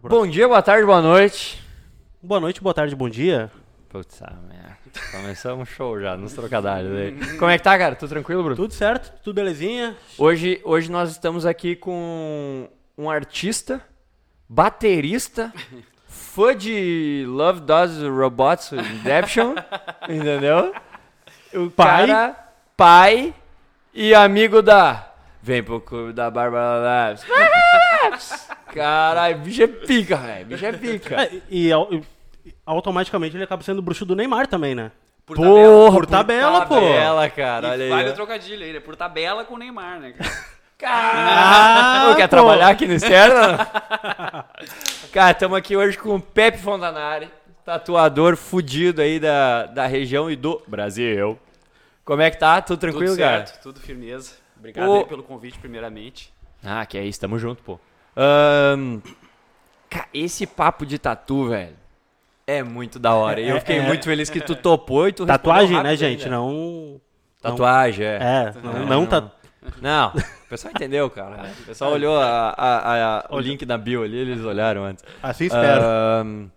pro próximo. Bom dia, boa tarde, boa noite. Boa noite, boa tarde, bom dia. Putz, ah, merda. Começamos show já, nos trocadilhos aí. Como é que tá, cara? Tudo tranquilo, Bruno? Tudo certo? Tudo belezinha? Hoje, hoje nós estamos aqui com um artista, baterista, fã de Love Does Robots Redemption, entendeu? O Pai. cara, pai e amigo da... Vem pro clube da Bárbara Labs. Caralho, bicho é pica, velho. Bicho é pica. É, e, e automaticamente ele acaba sendo bruxo do Neymar também, né? Por Porra, por tabela, pô. tabela, cara, E olha aí. vale ó. o trocadilho aí, né? Por tabela com o Neymar, né, cara? Ah, quer trabalhar aqui no externo? Cara, estamos aqui hoje com o Pepe Fontanari, tatuador fudido aí da, da região e do Brasil. Como é que tá? Tudo tranquilo, tudo cara? certo, tudo firmeza. Obrigado aí pelo convite, primeiramente. Ah, que é isso, tamo junto, pô. Cara, esse papo de tatu, velho, é muito da hora. E eu É, fiquei é. muito feliz que tu topou e tu Tatuagem, né, gente? ainda. Não. Tatuagem, é. É, não, não tá. Não, o pessoal entendeu, cara. O pessoal olhou a- a- a- o link da bio ali, eles olharam antes. Assim espero. Ahn,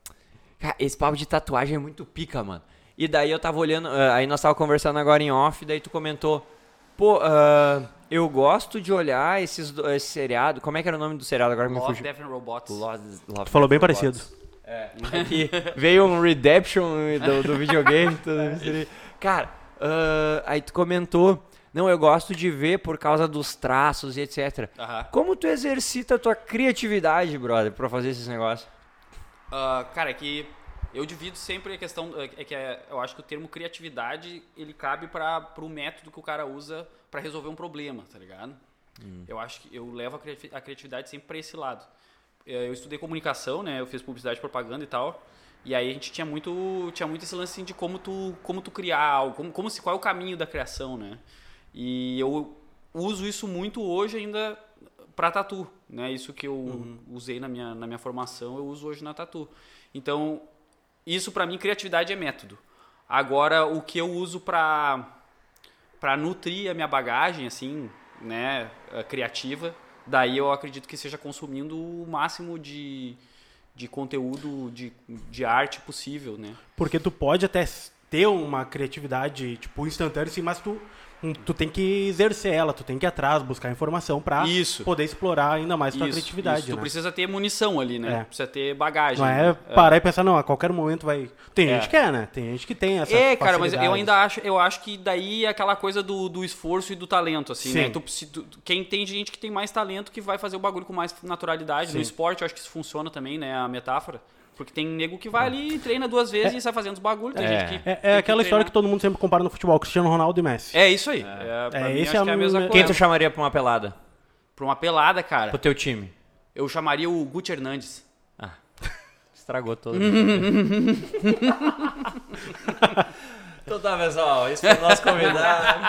cara, esse papo de tatuagem é muito pica, mano. E daí eu tava olhando, ah, aí nós tava conversando agora em off, daí tu comentou, pô, ah, eu gosto de olhar esses, do- esse seriado, como é que era o nome do seriado agora que me Love, fugiu? Death and Robots. Love, Love, Tu falou bem Death parecido. Robots. É, veio um Redemption do, do videogame. tudo isso ali. Cara, ah, aí tu comentou, não, eu gosto de ver por causa dos traços e etc. Como tu exercita a tua criatividade, brother, pra fazer esses negócios? Ah, cara, é que eu divido sempre a questão. É que é- eu acho que o termo criatividade ele cabe para o método que o cara usa para resolver um problema, tá ligado? Eu acho que eu levo a criati- a criatividade sempre para esse lado. Eh, Eu estudei comunicação, né? Eu fiz publicidade propaganda e tal. E aí a gente tinha muito, tinha muito esse lance assim, de como tu, como tu criar algo, como, como se, qual é o caminho da criação, né? E eu uso isso muito hoje ainda para tatu, né? Isso que eu usei na minha, na minha formação, eu uso hoje na tatu. Então, isso para mim criatividade é método. Agora o que eu uso para para nutrir a minha bagagem assim, né, eh, criativa, daí eu acredito que seja consumindo o máximo de de conteúdo de, de arte possível, né? Porque tu pode até ter uma criatividade, tipo, instantânea, sim, mas tu, tu tem que exercer ela, tu tem que ir atrás, buscar informação pra Isso. poder explorar ainda mais tua Isso, criatividade, isso. Tu né? precisa ter munição ali, né? É. Precisa ter bagagem. Não é né? parar e pensar, não, a qualquer momento vai. Tem É. gente que é, né? Tem gente que tem essa. É, cara, mas eu ainda acho, eu acho que daí é aquela coisa do, do esforço e do talento, assim, Sim. né? Tu, se tu- quem tem gente que tem mais talento que vai fazer o bagulho com mais naturalidade. Sim. No esporte, eu acho que isso funciona também, né? A metáfora. Porque tem nego que vai ali, treina duas vezes e sai fazendo os bagulhos. Tem É. gente que. É, é aquela história que todo mundo sempre compara no futebol, Cristiano Ronaldo e Messi. É isso aí. É, pra É, mim, esse acho é que é a a mesma minha- Quem coisa. tu chamaria pra uma pelada? Pra uma pelada, cara, Pro teu time? eu chamaria o Guti Hernandes. Ah, estragou todo. então tá, pessoal, esse foi o nosso convidado.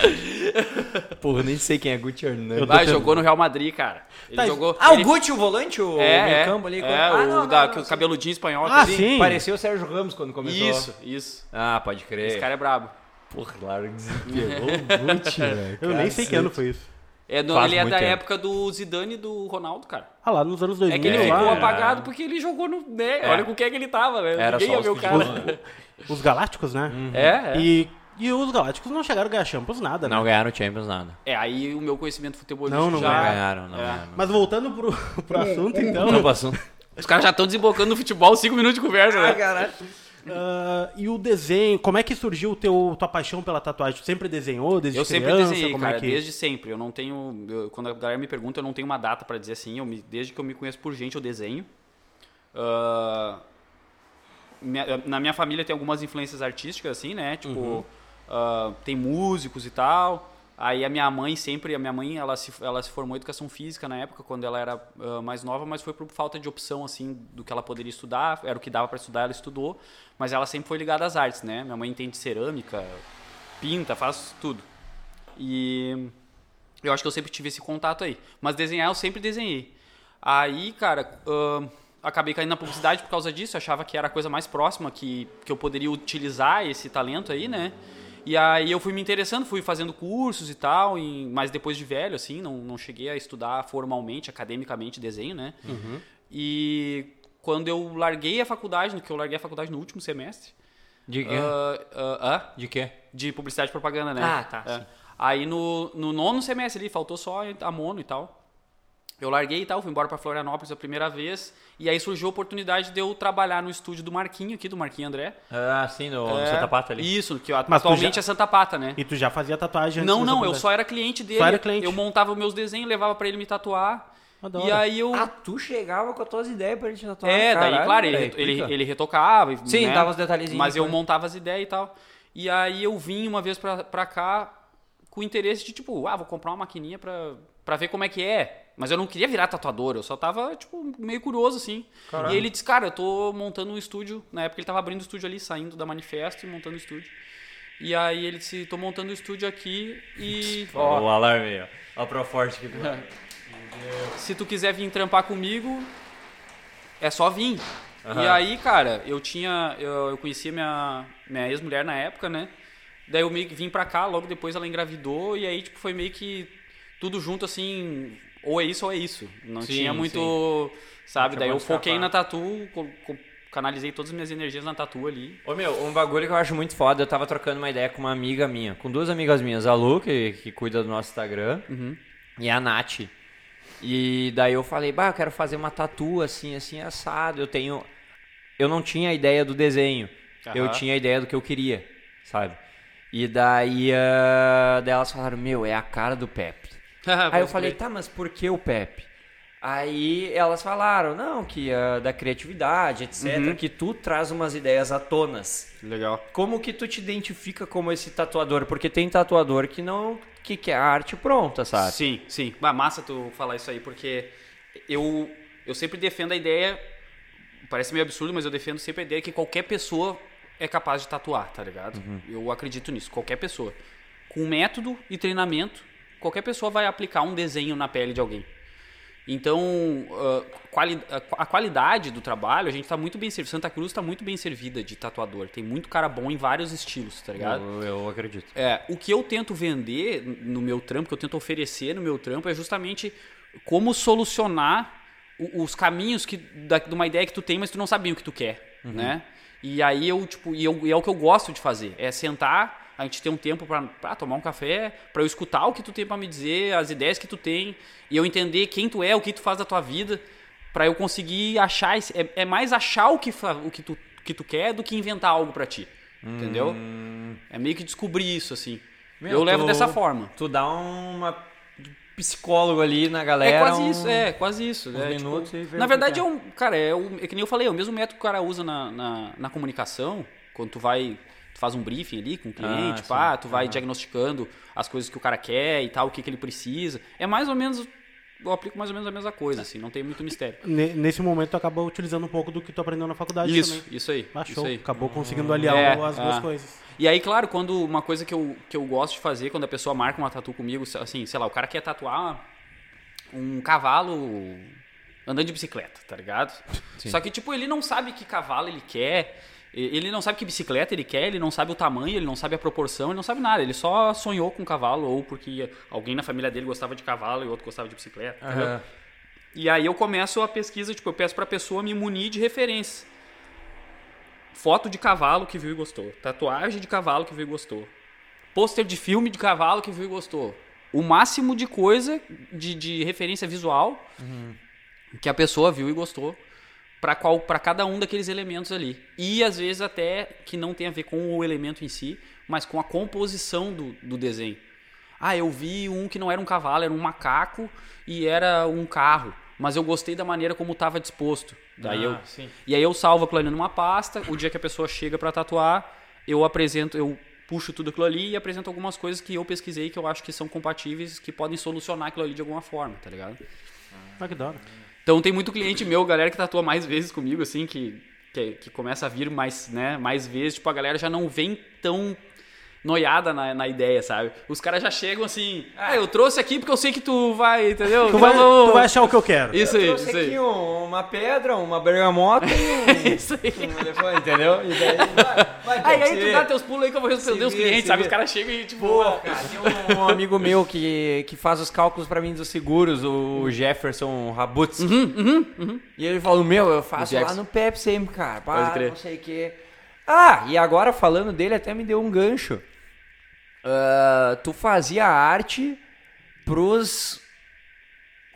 Porra, nem sei quem é Gucci Hernandes. Vai, jogou no Real Madrid, cara. Ele Tá, jogou. Ah, ele- o Gucci, o volante, o É, meio é, campo ali? é, ah, o não, da, não, que o cabeludinho espanhol. Ah, aquele. sim. Parecia o Sérgio Ramos quando começou. Isso, isso. Ah, pode crer. Esse cara é brabo. Porra, claro que desenterrou o Gucci, velho. Eu nem sei que ano foi isso. É do- Faz ele é da tempo. época do Zidane e do Ronaldo, cara. Ah, lá nos anos 2000. É que ele lá, ficou é. apagado porque ele jogou no. Né? Olha com quem é que ele tava, velho. Era Ninguém só ia ver o cara. Os Galácticos, né? É, é. E, e os Galácticos não chegaram a ganhar Champions nada, né? Não ganharam Champions nada. É, aí o meu conhecimento futebolístico Não, não já. Não ganharam, não É. ganharam. Mas voltando pro, pro assunto, então. Não passou. Os caras já estão desembocando no futebol, cinco minutos de conversa, né? caralho. ah, e o desenho, como é que surgiu o teu, tua paixão pela tatuagem? Tu sempre desenhou desde Eu sempre criança? desenhei, como cara, é que... desde sempre. Eu não tenho. eu- quando a galera me pergunta, eu não tenho uma data pra dizer assim. Eu me- desde que eu me conheço por gente, eu desenho. Ah, minha- na minha família tem algumas influências artísticas, assim, né? Tipo, Uhum. ah, tem músicos e tal. Aí a minha mãe sempre, a minha mãe, ela se, ela se formou em educação física na época, quando ela era ah, mais nova, mas foi por falta de opção, assim, do que ela poderia estudar. Era o que dava pra estudar, ela estudou. Mas ela sempre foi ligada às artes, né? Minha mãe entende cerâmica, pinta, faz tudo. E eu acho que eu sempre tive esse contato aí. Mas desenhar eu sempre desenhei. Aí, cara, ahn, acabei caindo na publicidade por causa disso. Achava que era a coisa mais próxima que, que eu poderia utilizar esse talento aí, né? E aí eu fui me interessando, fui fazendo cursos e tal, e, mas depois de velho, assim, não, não cheguei a estudar formalmente, academicamente desenho, né? E quando eu larguei a faculdade, que eu larguei a faculdade no último semestre, De quê? ah, ah, ah, De quê? de publicidade e propaganda, né? Ah, tá, É. Aí no, no nono semestre ali, faltou só a mono e tal. Eu larguei e tal, fui embora pra Florianópolis a primeira vez. E aí surgiu a oportunidade de eu trabalhar no estúdio do Marquinho, aqui, do Marquinho André. Ah, sim, no, no É, Santa Pata ali. Isso, que Mas tu atualmente já- é Santa Pata, né? E tu já fazia tatuagem antes Não, não, eu só era cliente dele. Só era cliente. Eu montava meus desenhos, levava pra ele me tatuar. Adoro. E aí eu. Ah, tu chegava com as tuas ideias pra ele te tatuar. é, daí, Caralho, claro, ele, ele, ele retocava. Sim, né? dava os detalhezinhos. Mas eu depois. montava as ideias e tal. E aí eu vim uma vez pra, pra cá com o interesse de, tipo, ah, vou comprar uma maquininha pra, pra ver como é que é. Mas eu não queria virar tatuador, eu só tava, tipo, meio curioso, assim. E ele disse, cara, eu tô montando um estúdio. Na época ele tava abrindo o estúdio ali, saindo da Manifesto e montando o estúdio. E aí ele disse, tô montando o estúdio aqui e... Ó, o alarme ó. Ó, pro forte que se tu quiser vir trampar comigo, é só vir. E aí, cara, eu tinha. Eu, eu conhecia minha, minha ex-mulher na época, né? Daí eu meio que vim pra cá, logo depois ela engravidou, e aí, tipo, foi meio que tudo junto assim, ou é isso ou é isso. Não Sim, tinha muito. Sabe? Não tinha Daí eu foquei na tatu, canalizei todas as minhas energias na tatu ali. Ô meu, um bagulho que eu acho muito foda, eu tava trocando uma ideia com uma amiga minha, com duas amigas minhas, a Lu, que, que cuida do nosso Instagram, e a Nath. E daí eu falei, bah, eu quero fazer uma tatu assim, assim, assado. Eu tenho. Eu não tinha a ideia do desenho. Eu Aham. tinha a ideia do que eu queria, sabe? E daí, ah, daí elas falaram, meu, é a cara do Pepe. Aí eu falei, tá, mas por que o Pepe? Aí elas falaram, não, que ah, da criatividade, etc, que tu traz umas ideias à tonas. Legal. Como que tu te identifica como esse tatuador? Porque tem tatuador que não que quer a arte pronta, sabe? Sim, sim. Bah, massa tu falar isso aí, porque eu, eu sempre defendo a ideia, parece meio absurdo, mas eu defendo sempre a ideia que qualquer pessoa é capaz de tatuar, tá ligado? Eu acredito nisso, qualquer pessoa. Com método e treinamento, qualquer pessoa vai aplicar um desenho na pele de alguém. Então, ah, quali- a qualidade do trabalho, a gente tá muito bem servido. Santa Cruz tá muito bem servida de tatuador. Tem muito cara bom em vários estilos, tá ligado? Eu, eu acredito. É, o que eu tento vender no meu trampo, que eu tento oferecer no meu trampo, é justamente como solucionar os caminhos que, da, de uma ideia que tu tem, mas tu não sabia o que tu quer, né? E aí eu, tipo, e, eu- e é o que eu gosto de fazer, é sentar, a gente ter um tempo pra, pra tomar um café, pra eu escutar o que tu tem pra me dizer, as ideias que tu tem, e eu entender quem tu é, o que tu faz da tua vida, pra eu conseguir achar, esse, é, é mais achar o que, o que, tu, que tu quer do que inventar algo pra ti, entendeu? É meio que descobrir isso, assim. Meu, eu levo tu- dessa forma. Tu dá uma psicólogo ali na galera. É quase um- isso, é, quase isso. uns né? minutos Tipo, na verdade, é é. um. Cara, é, o, é que nem eu falei, é o mesmo método que o cara usa na, na, na comunicação, quando tu vai. Faz um briefing ali com o cliente, Ah, pá, sim. tu vai Aham. diagnosticando as coisas que o cara quer e tal, o que, que ele precisa. É mais ou menos. Eu aplico mais ou menos a mesma coisa, assim, não tem muito mistério. Ne- Nesse momento tu acaba utilizando um pouco do que tu aprendeu na faculdade Isso, também. isso aí. Ah, isso aí. Acabou conseguindo aliar É, as duas ah. coisas. E aí, claro, quando uma coisa que eu, que eu gosto de fazer, quando a pessoa marca uma tatu comigo, assim, sei lá, o cara quer tatuar um cavalo andando de bicicleta, tá ligado? Só que, tipo, ele não sabe que cavalo ele quer, ele não sabe que bicicleta ele quer, ele não sabe o tamanho, ele não sabe a proporção, ele não sabe nada. Ele só sonhou com cavalo, ou porque alguém na família dele gostava de cavalo e outro gostava de bicicleta? Aham. E aí eu começo a pesquisa, tipo, eu peço pra pessoa me munir de referência. Foto de cavalo que viu e gostou. Tatuagem de cavalo que viu e gostou. Pôster de filme de cavalo que viu e gostou. O máximo de coisa de, de referência visual que a pessoa viu e gostou para qual para cada um daqueles elementos ali. E às vezes até que não tem a ver com o elemento em si, mas com a composição do, do desenho. Ah, eu vi um que não era um cavalo, era um macaco e era um carro, mas eu gostei da maneira como estava disposto. Daí Ah, eu, sim. e aí eu salvo aquilo ali numa pasta, o dia que a pessoa chega para tatuar, eu apresento, eu puxo tudo aquilo ali e apresento algumas coisas que eu pesquisei que eu acho que são compatíveis, que podem solucionar aquilo ali de alguma forma, tá ligado? Ah, que da hora. Então tem muito cliente meu, galera que tatua mais vezes comigo, assim, que, que, que começa a vir mais, né, mais vezes. Tipo, a galera já não vem tão noiada na, na ideia, sabe? Os caras já chegam assim, ah, eu trouxe aqui porque eu sei que tu vai, entendeu? Tu Então vai, vamos- tu vai achar o que eu quero. Isso aí, trouxe isso aí. aqui um- uma pedra, uma bergamota e um, Isso aí. um elefante, entendeu? E daí vai, vai Aí, aí tu dá teus pulos aí que eu vou responder os clientes, sabe? vê. Os caras chegam e tipo... Pô, cara, tem um, um amigo meu que, que faz os cálculos pra mim dos seguros, o Jefferson Rabutz. E ele falou, meu, eu faço lá no Pep sempre, cara. Pá, Pode crer. não sei o quê. Ah, e agora falando dele, até me deu um gancho. Ah, tu fazia arte pros...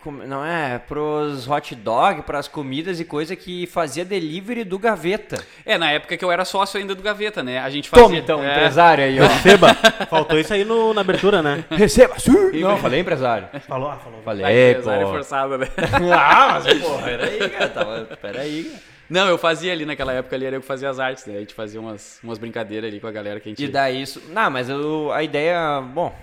como- Não é? Pros hot dog, pras comidas e coisa que fazia delivery do Gaveta. É, na época que eu era sócio ainda do Gaveta, né? A gente fazia... Toma então, é, empresário aí, ó. Receba. Faltou isso aí no- na abertura, né? Receba. Não, falei empresário. Falou, ah, falou. Falei, empresária pô. forçada, né? Ah, mas porra, peraí, cara. Tava, peraí, cara. Não, eu fazia ali naquela época ali, era eu que fazia as artes, né? A gente fazia umas, umas brincadeiras ali com a galera que a gente... E daí isso. Não, mas eu- a ideia. Bom,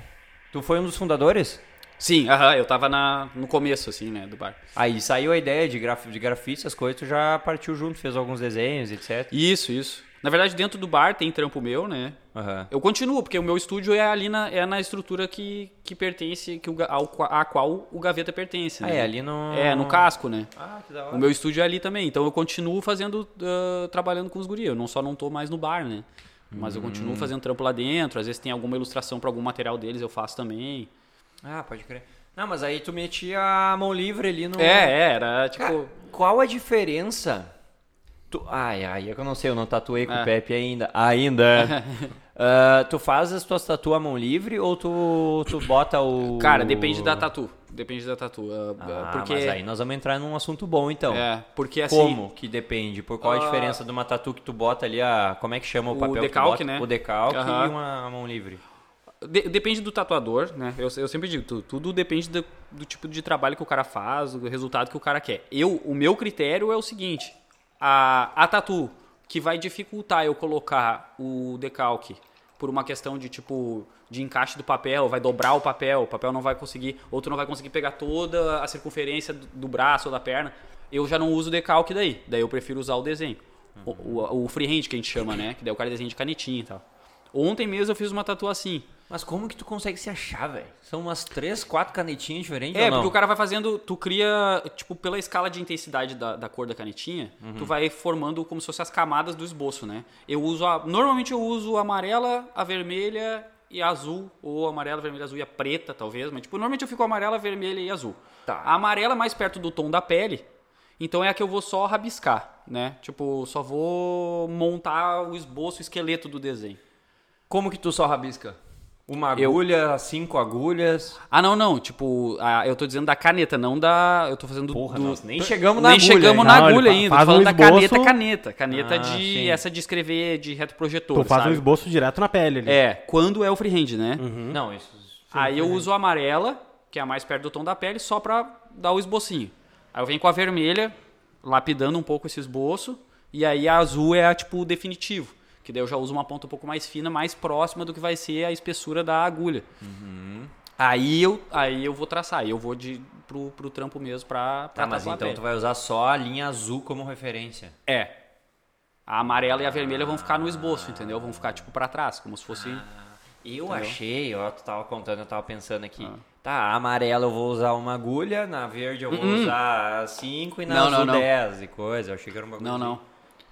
tu foi um dos fundadores? Sim, aham, eu tava na, no começo, assim, né, do bar. Aí saiu a ideia de, graf, de grafite, essas coisas, tu já partiu junto, fez alguns desenhos, etc. Isso, isso. Na verdade, dentro do bar tem trampo meu, né? Aham. Eu continuo, porque o meu estúdio é ali na, é na estrutura que, que pertence, que o, ao, a qual o Gaveta pertence, Ah, né? é ali no. É, no casco, né? Ah, que da hora. O meu estúdio é ali também, então eu continuo fazendo, ah, trabalhando com os guri. Eu não só não tô mais no bar, né? Mas eu Hum. continuo fazendo trampo lá dentro. Às vezes tem alguma ilustração para algum material deles, eu faço também. Ah, pode crer. Não, mas aí tu metia a mão livre ali no. É, é, era tipo. Cara, qual a diferença? Tu... Ai, ai, é que eu não sei, eu não tatuei com É. o Pepe ainda. Ainda. Ah, tu faz as tuas tatuas à mão livre ou tu, tu bota o. Cara, depende da tatu. Depende da tatu. ah, Ah, porque. mas aí nós vamos entrar num assunto bom então. É, porque assim. Como que depende? Por qual a Ah. diferença de uma tatu que tu bota ali, a, como é que chama o O papel que tu decalque, né? O decalque e uma mão livre. De- depende do tatuador, né? Eu, eu sempre digo, tu- tudo depende do, do tipo de trabalho que o cara faz, do resultado que o cara quer. Eu, o meu critério é o seguinte: a, a tatu que vai dificultar eu colocar o decalque por uma questão de tipo de encaixe do papel, vai dobrar o papel, o papel não vai conseguir, ou tu não vai conseguir pegar toda a circunferência do, do braço ou da perna. Eu já não uso decalque daí, daí eu prefiro usar o desenho. O, o, o freehand que a gente chama, né? Que daí o cara desenha de canetinha e tal. Ontem mesmo eu fiz uma tatu assim. Mas como que tu consegue se achar, velho? São umas três, quatro canetinhas diferentes É, porque o cara vai fazendo, tu cria, tipo, pela escala de intensidade da, da cor da canetinha, Uhum. tu vai formando como se fossem as camadas do esboço, né? Eu uso a, normalmente eu uso a amarela, a vermelha e a azul, ou amarela, vermelha, azul e a preta, talvez, mas tipo, normalmente eu fico amarela, vermelha e azul. Tá. A amarela é mais perto do tom da pele, então é a que eu vou só rabiscar, né? Tipo, só vou montar o esboço, o esqueleto do desenho. Como que tu só rabisca? Uma Eu- agulha, cinco agulhas. Ah, não, não. Tipo, a- eu tô dizendo da caneta, não da. Eu tô fazendo Porra, do. nós nem chegamos na nem agulha. chegamos ainda. na Não, agulha ainda. Tô falando um da caneta, caneta. Caneta Ah, de. sim. Essa de escrever de retroprojetor. Tu faz sabe? um esboço direto na pele ali. É, quando é o freehand, né? Não, isso. Aí eu uso a amarela, que é a mais perto do tom da pele, só pra dar o esbocinho. Aí eu venho com a vermelha, lapidando um pouco esse esboço. E aí a azul é a, tipo, o definitivo. Que daí eu já uso uma ponta um pouco mais fina, mais próxima do que vai ser a espessura da agulha. Aí, eu, aí eu vou traçar. Aí eu vou de, pro, pro trampo mesmo pra, pra Tá, mas então pele. tu vai usar só a linha azul como referência. É. A amarela e a vermelha vão ficar no esboço, entendeu? Vão ficar, tipo, pra trás, como se fosse... Eu Entendeu? achei, ó, tu tava contando, eu tava pensando aqui. Ah. Tá, a amarela eu vou usar uma agulha, na verde eu vou usar cinco e na Não, azul não. 10 e coisa. Eu achei que era um bagulho Não, não.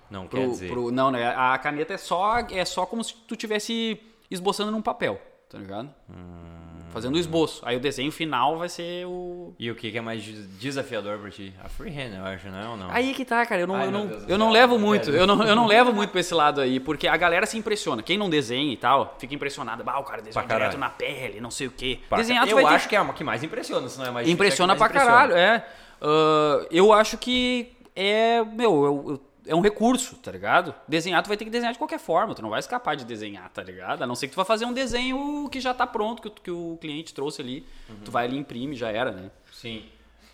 Não Pro- quer dizer. pro- não, né? A caneta é só, é só como se tu tivesse esboçando num papel, tá ligado? Hum. Fazendo o esboço. Aí o desenho final vai ser o. E o que é mais des- desafiador pra ti? A freehand, eu acho, não é ou não? Aí que tá, cara. Eu não, Ai, eu não, eu não levo muito. Eu não, eu não levo muito pra esse lado aí, porque a galera se impressiona. Quem não desenha e tal, fica impressionado. Bah, o cara desenha Pra caralho. direto na pele, não sei o quê. Pra- Desenhar eu vai ter acho que é uma que mais impressiona, se não é mais Impressiona é que pra mais caralho, é. Ah, eu acho que é, meu, eu- eu- é um recurso, tá ligado? Desenhar, tu vai ter que desenhar de qualquer forma, tu não vai escapar de desenhar, tá ligado? A não ser que tu vá fazer um desenho que já tá pronto, que, o- que o cliente trouxe ali, Uhum. tu vai ali e imprime, já era, né? Sim.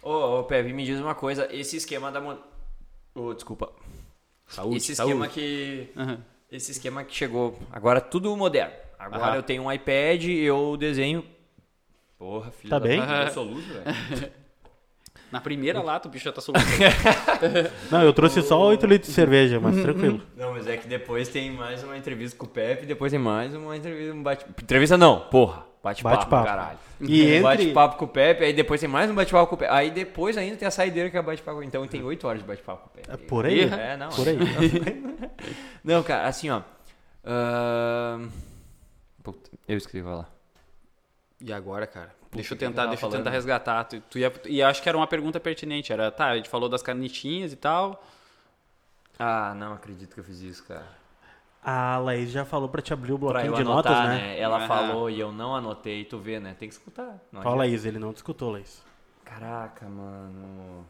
Ô, ô Pepe, me diz uma coisa, esse esquema da... Mon... Ô, desculpa. Saúde, esse esquema saúde. que... Aham. Esse esquema que chegou, agora tudo moderno. Agora Aham. eu tenho um iPad, eu desenho... Porra, filho Tá da bem? eu soluço, velho. Na primeira lata o bicho já tá soluçando. Não, eu trouxe só 8 litros de cerveja, mas tranquilo. Não, mas é que depois tem mais uma entrevista com o Pepe, depois tem mais uma entrevista, um bate... Entrevista não, porra. Bate-papo, Bate-papo. caralho. E entre- Bate-papo com o Pepe, aí depois tem mais um bate-papo com o Pepe. Aí depois ainda tem a saideira que é bate-papo. Então tem 8 horas de bate-papo com o Pepe. É por aí? É, não. Por aí. Não, cara, assim, ó. ahn, Puta, eu esqueci de falar. E agora, cara? Deixa eu tentar, deixa eu tentar resgatar. Tu, tu ia, e acho que era uma pergunta pertinente. Era, tá, a gente falou das canetinhas e tal. Ah, não acredito que eu fiz isso, cara. A Laís já falou pra te abrir o Pra bloquinho eu de anotar, notas, né? né? Ela Aham. falou e eu não anotei, tu vê, né? Tem que escutar. Não Fala. Laís, ele não te escutou, Laís. Caraca, mano.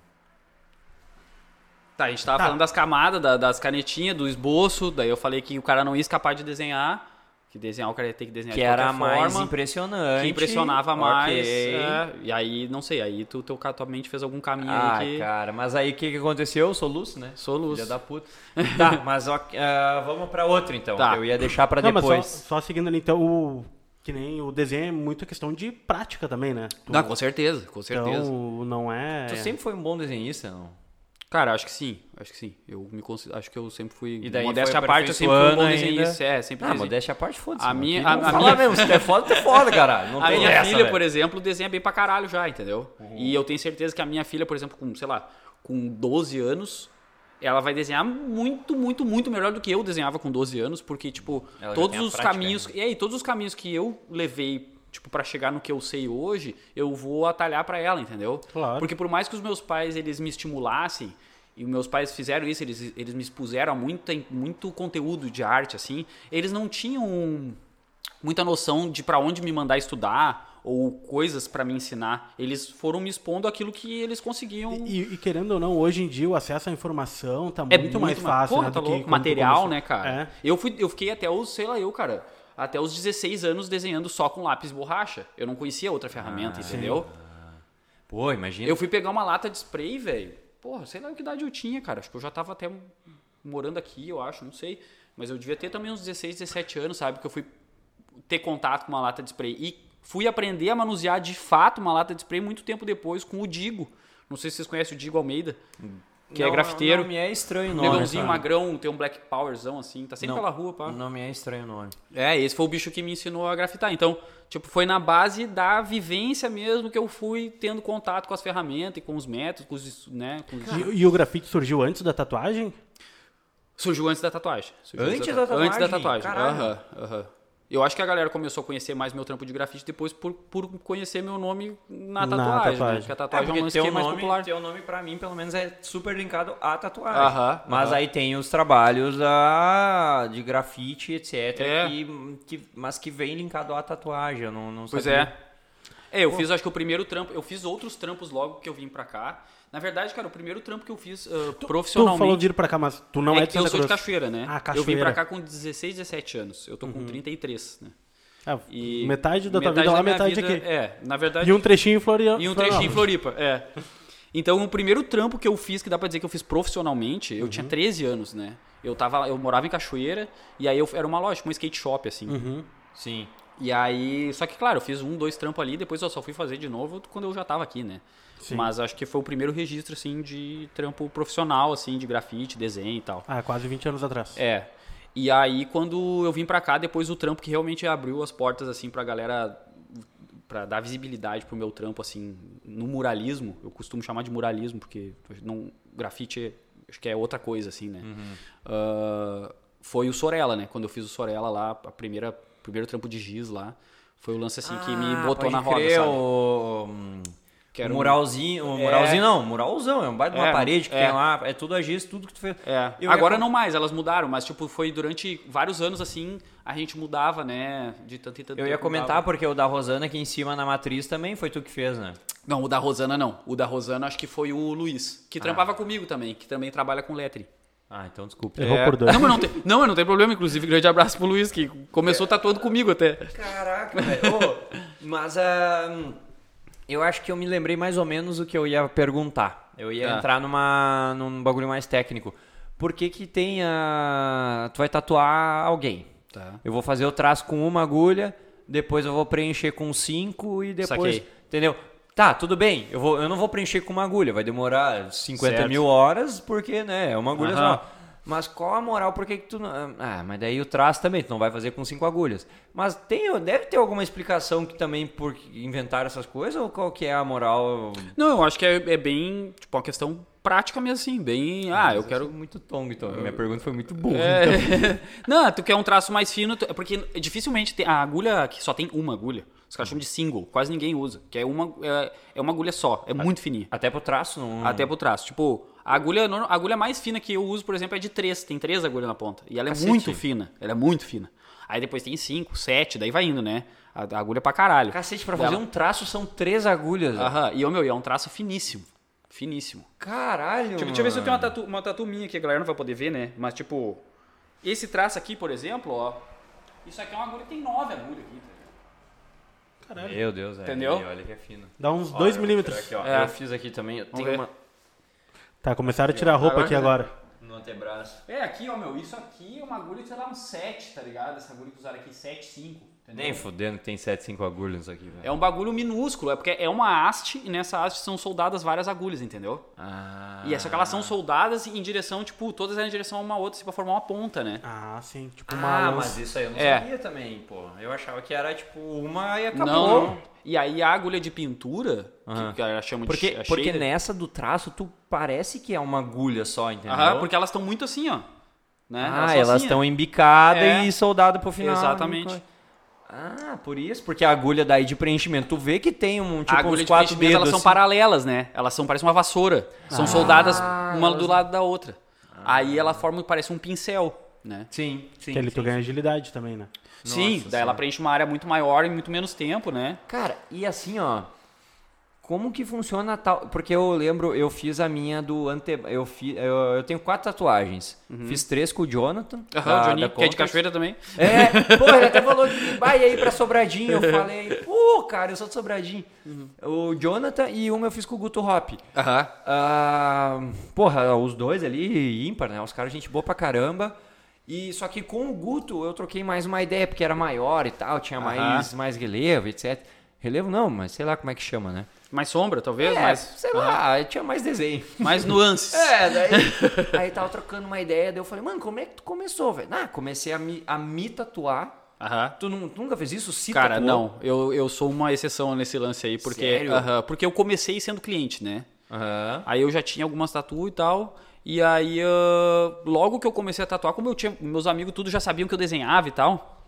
Tá, a gente tava Tá. falando das camadas, da- das canetinhas, do esboço. Daí eu falei que o cara não ia escapar de desenhar. Que desenhar o cara ia ter que desenhar Que de era qualquer mais forma. impressionante. que impressionava mais. ok. é, e aí, não sei, aí tu, teu, tua mente fez algum caminho Ah, aí que. cara, mas aí o que, que aconteceu? Soluço, né? Soluço. Filha da puta. tá, mas ó, ah, vamos pra outro então. Tá. Eu ia deixar pra Não, depois. mas só, só seguindo ali, então, o, que nem o desenho é muito questão de prática também, né? Tu- Não, com certeza, com certeza. Então, não é... Tu sempre foi um bom desenhista, não? Cara, acho que sim, acho que sim. Eu me considero, acho que eu sempre fui. E daí modéstia à parte, eu sempre fui um bom desenhista. É, sempre Ah, modéstia à parte, foda-se. A mano. minha- Aqui a- a minha- mesmo, se tu é foda, tu é foda, caralho. Não A tem minha essa, filha, velho. por exemplo, desenha bem pra caralho já, entendeu? Uhum. E eu tenho certeza que a minha filha, por exemplo, com, sei lá, com 12 anos, ela vai desenhar muito, muito, muito melhor do que eu desenhava com 12 anos, porque, tipo, Ela já todos tem a os prática, caminhos. né? E aí, todos os caminhos que eu levei, tipo, pra chegar no que eu sei hoje, eu vou atalhar pra ela, entendeu? Claro. Porque por mais que os meus pais, eles me estimulassem, e os meus pais fizeram isso, eles, eles me expuseram a muita, muito conteúdo de arte, assim, eles não tinham muita noção de pra onde me mandar estudar ou coisas pra me ensinar. Eles foram me expondo aquilo que eles conseguiam. E, e querendo ou não, hoje em dia o acesso à informação tá é muito, mais ma- fácil, Porra, né, tá louco. Material, né, cara? É. Eu, fui, eu fiquei até os, sei lá, eu, cara, até os 16 anos desenhando só com lápis e borracha. Eu não conhecia outra ferramenta, entendeu? Pô, imagina. Eu fui pegar uma lata de spray, velho. Porra, sei lá que idade eu tinha, cara. Acho que eu já tava até morando aqui, eu acho, não sei. Mas eu devia ter também uns 16, 17 anos, sabe? Que eu fui ter contato com uma lata de spray. E fui aprender a manusear de fato uma lata de spray muito tempo depois com o Digo. Não sei se vocês conhecem o Digo Almeida, que é Não, grafiteiro. Não me é estranho o nome. Negãozinho cara. magrão, tem um black powerzão assim, tá sempre Não. pela rua, pá. Não me é estranho o nome. É, esse foi o bicho que me ensinou a grafitar. Então, tipo, foi na base da vivência mesmo que eu fui tendo contato com as ferramentas e com os métodos, com os, né, com os- E, e o grafite surgiu antes da tatuagem? Surgiu antes da tatuagem. Surgiu Antes da tatuagem? Antes da tatuagem. Aham, aham. Eu acho que a galera começou a conhecer mais meu trampo de grafite depois por, por conhecer meu nome na Na tatuagem, tatuagem. né? Porque a tatuagem é, um porque lance teu que é mais nome, popular. teu nome pra mim, pelo menos, é super linkado à tatuagem. Aham, Mas aham. aí tem os trabalhos da, de grafite, etc. É. Que, que- mas que vem linkado à tatuagem. Eu não, não Pois sabia. é. É, eu fiz acho que o primeiro trampo, eu fiz outros trampos logo que eu vim pra cá. Na verdade, cara, o primeiro trampo que eu fiz uh, Tu profissionalmente... falou vir pra cá, mas tu não é, é de que eu Santa sou de. Cachoeira, né? Ah, Eu vim Cachoeira. pra cá com 16, 17 anos. Eu tô com 33, né? É, E metade da tua metade vida lá, metade vida- aqui. É, na verdade... E um trechinho em Florianópolis. E um trechinho em Floripa, é. Então, o primeiro trampo que eu fiz, que dá pra dizer que eu fiz profissionalmente, eu Uhum. tinha 13 anos, né? Eu, tava, eu morava em Cachoeira, e aí eu, era uma loja, tipo um skate shop, assim. Uhum. Sim. E aí, só que claro, eu fiz um, dois trampos ali, depois eu só fui fazer de novo quando eu já tava aqui, né? Sim. Mas acho que foi o primeiro registro, assim, de trampo profissional, assim, de grafite, desenho e tal. Ah, quase 20 anos atrás. É. E aí, quando eu vim pra cá, depois o trampo que realmente abriu as portas, assim, pra galera, pra dar visibilidade pro meu trampo, assim, no muralismo, eu costumo chamar de muralismo, porque não, grafite acho que é outra coisa, assim, né? Ah, foi o Sorella, né? Quando eu fiz o Sorella lá, a primeira, primeiro trampo de giz lá, foi o lance, assim, que me Ah, botou na roda, crer, sabe? O... Que era um- muralzinho, o É. muralzinho não, muralzão, é um baita de uma É, parede que é. tem lá, é tudo a giz, tudo que tu fez. É, Eu agora ia- não mais, elas mudaram, mas tipo, foi durante vários anos assim, a gente mudava, né? De tanto em tanto Eu ia comentar mudava. porque o da Rosana aqui em cima na matriz também foi tu que fez, né? Não, o da Rosana não. O da Rosana acho que foi o Luiz, que trampava comigo também, que também trabalha com lettering. Ah, então desculpa. Errou por dois. Não, mas não tem, não, mas não tem problema, inclusive, grande abraço pro Luiz, que começou tatuando comigo até. Caraca, velho. Mas ah, eu acho que eu me lembrei mais ou menos o que eu ia perguntar. Eu ia Tá. entrar numa, num bagulho mais técnico. Por que que tem a... Tu vai tatuar alguém. Tá. Eu vou fazer o traço com uma agulha, depois eu vou preencher com cinco e depois... Saquei. Entendeu? Tá, tudo bem. Eu, vou, eu não vou preencher com uma agulha. Vai demorar 50 Certo. mil horas, porque, né, é uma agulha Aham. só. Mas qual a moral? Por que, que tu não. Ah, mas daí o traço também, tu não vai fazer com cinco agulhas. Mas tem, deve ter alguma explicação que também por inventar essas coisas? Ou qual que é a moral? Não, eu acho que é, é bem, tipo, uma questão prática mesmo assim, bem, ah, eu quero... muito tongo, então. Minha pergunta foi muito burra. É, não, tu quer um traço mais fino, tu- porque dificilmente tem, a agulha que só tem uma agulha, os caras chamam de single, quase ninguém usa, que é uma, é, é uma agulha só, é muito fininha. Até pro traço, não. Até pro traço. Tipo, a agulha, a agulha mais fina que eu uso, por exemplo, é de três. Tem três agulhas na ponta. E ela é Cacete. muito fina. Ela é muito fina. Aí depois tem cinco, sete, daí vai indo, né? A, a agulha é pra caralho. Cacete, pra fazer um traço são três agulhas. Aham. E, ô, meu, e é um traço finíssimo. Finíssimo. Caralho. Deixa, eu- deixa eu ver se eu tenho uma tatu, uma tatu minha aqui, a galera não vai poder ver, né? Mas, tipo, esse traço aqui, por exemplo, ó. Isso aqui é uma agulha que tem nove agulhas aqui, tá? Caralho. Meu Deus, é. Entendeu? aí, Olha que é fino. Dá uns Ó, 2 eu vou milímetros. Aqui, ó. É. Eu fiz aqui também. Eu tenho uma Tá, começaram a tirar a roupa aqui já- agora. no antebraço. É, aqui, ó, meu, isso aqui é uma agulha de, sei lá, um 7, tá ligado? Essa agulha que usaram aqui, 7, 5. Entendeu? Nem fudendo que tem 7, 5 agulhas nisso aqui, velho. É um bagulho minúsculo, é porque é uma haste e nessa haste são soldadas várias agulhas, entendeu? Ah. E essa que elas são soldadas em direção, tipo, todas elas em direção a uma outra, assim, pra formar uma ponta, né? Ah, sim. Tipo uma Ah, lança. mas isso aí eu não É. sabia também, pô. Eu achava que era tipo uma e acabou. Não. E aí a agulha de pintura, Aham. que, que ela chama Porque, porque shader, nessa do traço, tu parece que é uma agulha só, entendeu? Aham, porque elas estão muito assim, ó. Né? Ah, são elas assim, estão embicadas É. e soldado pro final. Exatamente. Ah, por isso, porque a agulha daí de preenchimento, tu vê que tem um, tipo, a agulha uns de quatro dedos. elas são assim. paralelas, né? Elas são, parece uma vassoura. São soldadas uma elas- do lado da outra. Aí ela forma, parece um pincel, né? Sim, sim. Que ali sim. tu ganha agilidade também, né? Sim, Nossa daí ela Senhora. preenche uma área muito maior em muito menos tempo, né? Cara, e assim, ó. Como que funciona tal. Porque eu lembro, eu fiz a minha do ante. Eu, fi... eu, eu tenho quatro tatuagens. Fiz três com o Jonathan. Uhum. Aham, da- o Johnny, que é de cachoeira também. É, pô, ele até falou que vai aí pra Sobradinho. Eu falei, pô, cara, eu sou de Sobradinho. O Jonathan e uma eu fiz com o Guto Hop. Aham. Ah, porra, os dois ali, ímpar, né? Os caras, gente boa pra caramba. E só que com o Guto eu troquei mais uma ideia, porque era maior e tal, tinha mais, mais relevo, etc. Relevo não, mas sei lá como é que chama, né? Mais sombra, talvez, É, mais, sei lá, tinha mais desenho. mais nuances. É, daí. aí tava trocando uma ideia, daí eu falei, mano, como é que tu começou, velho? Ah, comecei a me, a me tatuar. Aham. Tu, tu nunca fez isso? Se Cara, tatuou? não. Eu, eu sou uma exceção nesse lance aí, porque, Sério? porque eu comecei sendo cliente, né? Aham. Aí eu já tinha algumas tatu e tal. E aí, ah, logo que eu comecei a tatuar, como eu tinha, meus amigos tudo já sabiam que eu desenhava e tal,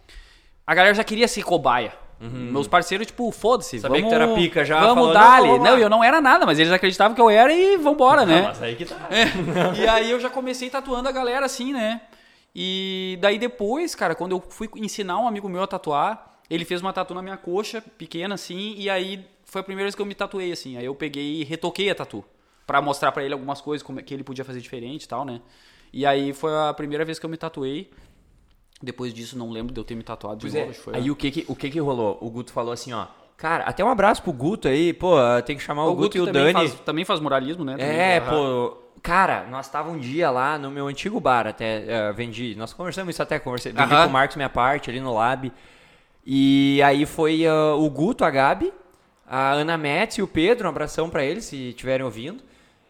a galera já queria ser cobaia. Meus parceiros, tipo, foda-se. Uhum. Sabia vamos, que tu era pica já, Vamos dar "Não, vamos lá." Não, eu não era nada, mas eles acreditavam que eu era e vambora, né? Ah, mas aí que tá. É. E aí eu já comecei tatuando a galera assim, né? E daí depois, cara, quando eu fui ensinar um amigo meu a tatuar, ele fez uma tatu na minha coxa, pequena assim, e aí foi a primeira vez que eu me tatuei assim. Aí eu peguei e retoquei a tatu Pra mostrar pra ele algumas coisas como é que ele podia fazer diferente e tal, né? E aí foi a primeira vez que eu me tatuei. Depois disso não lembro de eu ter me tatuado de Pois novo. é. foi Aí o que que, o que que rolou? O Guto falou assim, ó. Cara, até um abraço pro Guto aí, pô, tem que chamar o, Guto, e o também Dani. Faz, também faz muralismo, né? Também, É, aham. pô. Cara, nós tava um dia lá no meu antigo bar, até eh, vendi. Nós conversamos isso até, conversei. Vendi Aham. com o Marcos minha parte ali no lab. E aí foi ah, o Guto, a Gabi, a Ana Metz e o Pedro, um abração pra eles, se estiverem ouvindo.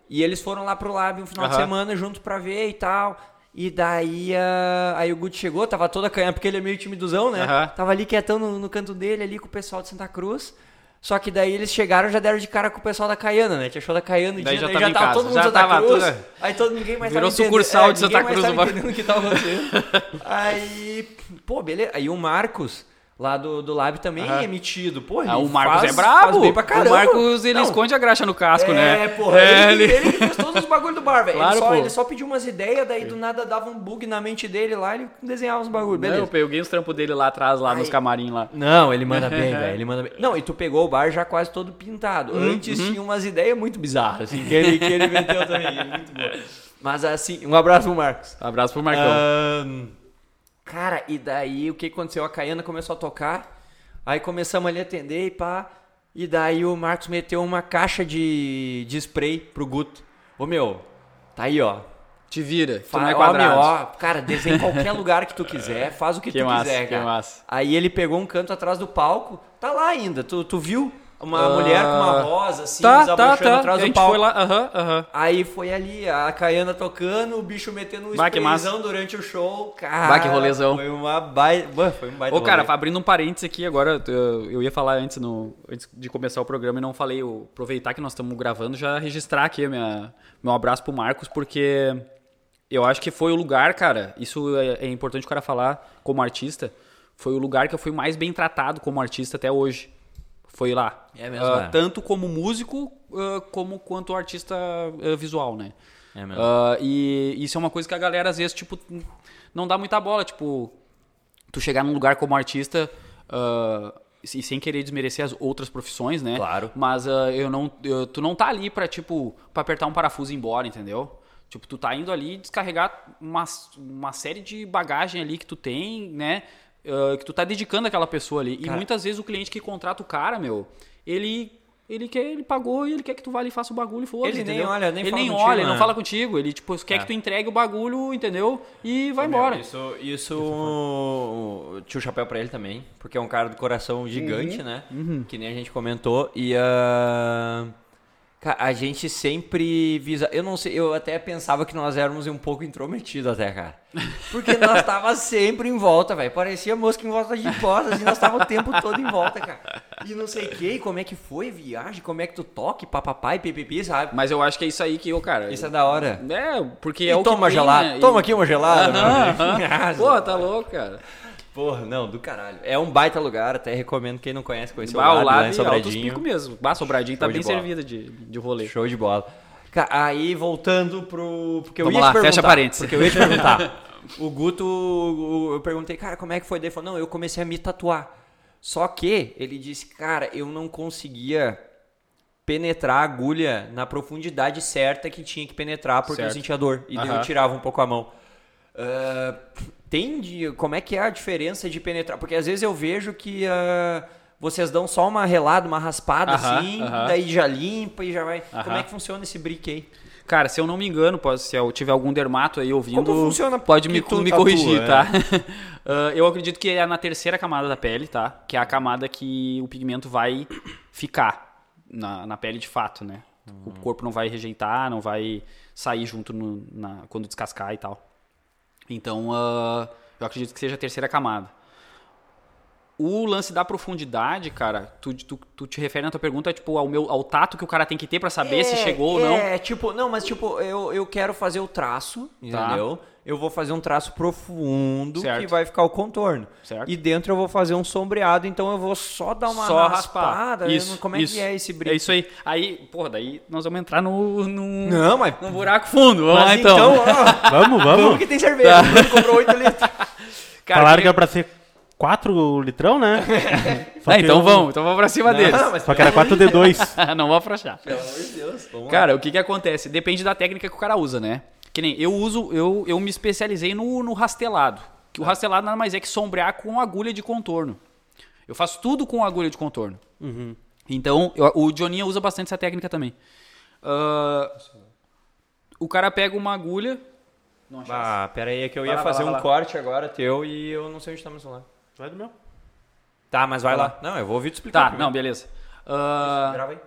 E eles foram lá pro lab um final de Aham. semana junto pra ver e tal. E daí, ah, aí o Guto chegou, tava toda canhã, porque ele é meio timidozão, né? Aham. Tava ali quietão no, no canto dele, ali com o pessoal de Santa Cruz. Só que daí eles chegaram já deram de cara com o pessoal da Caiana, né? Tinha show da Caiana e Daí dia, já daí tava já tava casa, todo mundo já Santa tava Cruz. Aí todo ninguém mais Virou tava sucursal é, de Santa mais Cruz tava o bagulho. entendendo o que tava acontecendo. Aí, pô, beleza. Aí o Marcos, lá do, do Lab, também é metido. Pô, ele Ah, o Marcos faz, é brabo. Faz pra caramba. O Marcos, ele Não, esconde a graxa no casco, é, né? porra, É, ele, ele fez todos os bagulhos do bar, velho. Claro, ele, só, ele só pediu umas ideias, daí do nada dava um bug na mente dele lá, ele desenhava uns bagulhos, Não, beleza. eu peguei os trampos dele lá atrás, lá nos Ai. camarim lá. Não, ele manda bem, velho. Ele manda bem. Não, e tu pegou o bar já quase todo pintado. Uhum, Antes tinha umas ideias muito bizarras, assim, que ele, que ele meteu também. ele é muito bom. Mas assim, um abraço pro Marcos. Abraço pro Marcão. Ahn, cara, e daí o que aconteceu? A Caiana começou a tocar, aí começamos ali a atender e pá. E daí o Marcos meteu uma caixa de, de spray pro Guto. Ô meu, tá aí ó. Te vira, tu Fa- não é ó, meu, ó, cara, desenha em qualquer lugar que tu quiser, faz o que, Que tu massa, quiser, que cara. massa. Aí ele pegou um canto atrás do palco, tá lá ainda, tu, tu viu? Uma Ah, mulher com uma rosa, assim, Tá, tá, desabrochando tá. atrás A do palco. foi lá, aham, aham. Aí foi ali, a Caiana tocando, o bicho metendo um sprayzão durante o show. Cara, Bah, que rolezão. Foi uma baita... Foi um baita Ô, cara, rolê. abrindo um parênteses aqui, agora eu, ia falar antes, no, antes de começar o programa e não falei, eu aproveitar que nós estamos gravando, já registrar aqui minha, meu abraço pro Marcos, porque eu acho que foi o lugar, cara, isso é, é importante o cara falar como artista, foi o lugar que eu fui mais bem tratado como artista até hoje. Foi lá. É mesmo, Ah, é. Tanto como músico, ah, como quanto artista ah, visual, né? É mesmo. E isso é uma coisa que a galera às vezes, tipo, não dá muita bola. Tipo, tu chegar num lugar como artista e sem querer desmerecer as outras profissões, né? Claro. Mas ah, eu não, eu- tu não tá ali pra, tipo, pra apertar um parafuso e ir embora, entendeu? Tipo, tu tá indo ali descarregar uma, uma série de bagagem ali que tu tem, né? Ah, que tu tá dedicando àquela pessoa ali. E Cara. muitas vezes o cliente que contrata o cara, meu, ele. Ele quer, ele pagou e ele quer que tu vá ali e faça o bagulho e foda Ele nem entendeu? olha, nem ele fala nem contigo, olha, ele não né? fala contigo. Ele, tipo, quer É. que tu entregue o bagulho, entendeu? E vai embora. Isso, isso tio chapéu pra ele também, porque é um cara do coração gigante, né? Que nem a gente comentou. E cara, a gente sempre visa. Eu não sei, eu até pensava que nós éramos um pouco intrometidos até, cara. Porque nós tava sempre em volta, velho. Parecia mosca em volta de porta, assim, nós tava o tempo todo em volta, cara. E não sei o que, e como é que foi viagem, como é que tu toca, e papapai, pipipi, sabe? Mas eu acho que é isso aí que eu, cara. Isso é da hora. É, porque E é o que toma gelado. né? E- Toma aqui uma gelada. Aham, aham. Pô, tá louco, cara. Porra, não, do caralho. É um baita lugar, até recomendo quem não conhece conhecer Bah, o o lado em e altos Sobradinho. pico mesmo. Bah, Sobradinho tá Show de bem bola. servida de, de rolê. Show de bola. Aí voltando pro. Porque eu Vamos ia lá, fecha parênteses. Porque eu ia te perguntar. o Guto, o- eu perguntei, cara, como é que foi? Daí ele falou, não, eu comecei a me tatuar. Só que ele disse, cara, eu não conseguia penetrar a agulha na profundidade certa que tinha que penetrar porque eu Certo. sentia dor. E daí eu tirava um pouco a mão. Ah, tem de, como é que é a diferença de penetrar? Porque às vezes eu vejo que ah, vocês dão só uma relada, uma raspada Aham, assim, aham. daí já limpa e já vai. Como é que funciona esse brick aí? Cara, se eu não me engano, pode, se eu tiver algum dermato aí ouvindo, Como funciona pode me, me corrigir, é? tá? Ah, eu acredito que é na terceira camada da pele, tá? Que é a camada que o pigmento vai ficar na, na pele de fato, né? O corpo não vai rejeitar, não vai sair junto no- na, quando descascar e tal. Então, ah, eu acredito que seja a terceira camada. O lance da profundidade, cara, tu, tu, tu te refere na tua pergunta tipo, ao, meu, ao tato que o cara tem que ter pra saber se chegou ou não. É, tipo, não, mas tipo, eu, eu quero fazer o traço, Tá. entendeu? Eu vou fazer um traço profundo Certo. que vai ficar o contorno. Certo. E dentro eu vou fazer um sombreado, então eu vou só dar uma Só raspada. Isso, Como é isso. que é esse brilho? É isso aí. Aí, porra, daí nós vamos entrar no, no, Não, mas. num buraco fundo. Vamos lá mas então. ó, Vamos, vamos vamos. que tem cerveja. Bruno comprou 8 litros. Cara, Falaram que que- era pra ser 4 litrão, né? Só Ah, que então eu- vamos, então vamos pra cima deles. Não, mas Só que era 4D2. não vou afrouxar. pelo amor de Deus. Vamos lá. Cara, o que que acontece? Depende da técnica que o cara usa, né? Que nem eu uso, eu, eu me especializei no, no rastelado. Que o rastelado nada mais é que sombrear com agulha de contorno. Eu faço tudo com agulha de contorno. Então, eu- o Johninha usa bastante essa técnica também. Ah, o cara pega uma agulha. Não Ah, pera aí, é que eu ia lá, fazer lá, um lá. corte agora teu e eu não sei onde tá meu celular. Vai do meu. Tá, mas vai Vai lá. Não, eu vou ouvir tu explicar. Tá, primeiro. não, beleza. Ah, Grava aí.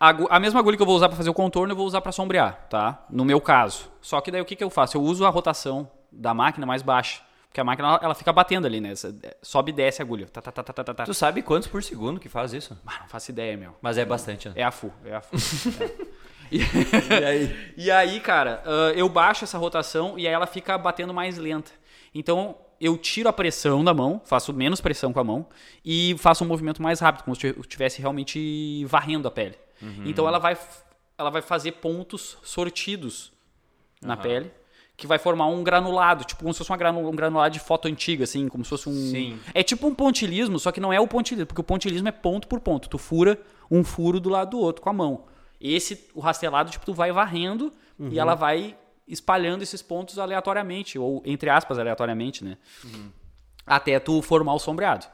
a, a mesma agulha que eu vou usar para fazer o contorno, eu vou usar para sombrear, tá? No meu caso. Só que daí o que, que eu faço? Eu uso a rotação da máquina mais baixa. Porque a máquina, ela, fica batendo ali, né? Sobe e desce a agulha. Tá, tá, tá, tá, tá, tá. Tu sabe quantos por segundo que faz isso? Ah, não faço ideia, meu. Mas é bastante, né? É a full, é a full. É. E, aí? e aí, cara, ah, eu baixo essa rotação e aí ela fica batendo mais lenta. Então, eu tiro a pressão da mão, faço menos pressão com a mão e faço um movimento mais rápido, como se eu estivesse realmente varrendo a pele. Então, ela vai, ela vai fazer pontos sortidos na pele que vai formar um granulado, tipo como se fosse granu- um granulado de foto antiga, assim, como se fosse um... Sim. É tipo um pontilismo, só que não é o pontilismo, porque o pontilismo é ponto por ponto. Tu fura um furo do lado do outro com a mão. Esse, o rastelado, tipo, tu vai varrendo e ela vai espalhando esses pontos aleatoriamente, ou entre aspas, aleatoriamente, né? Até tu formar o sombreado.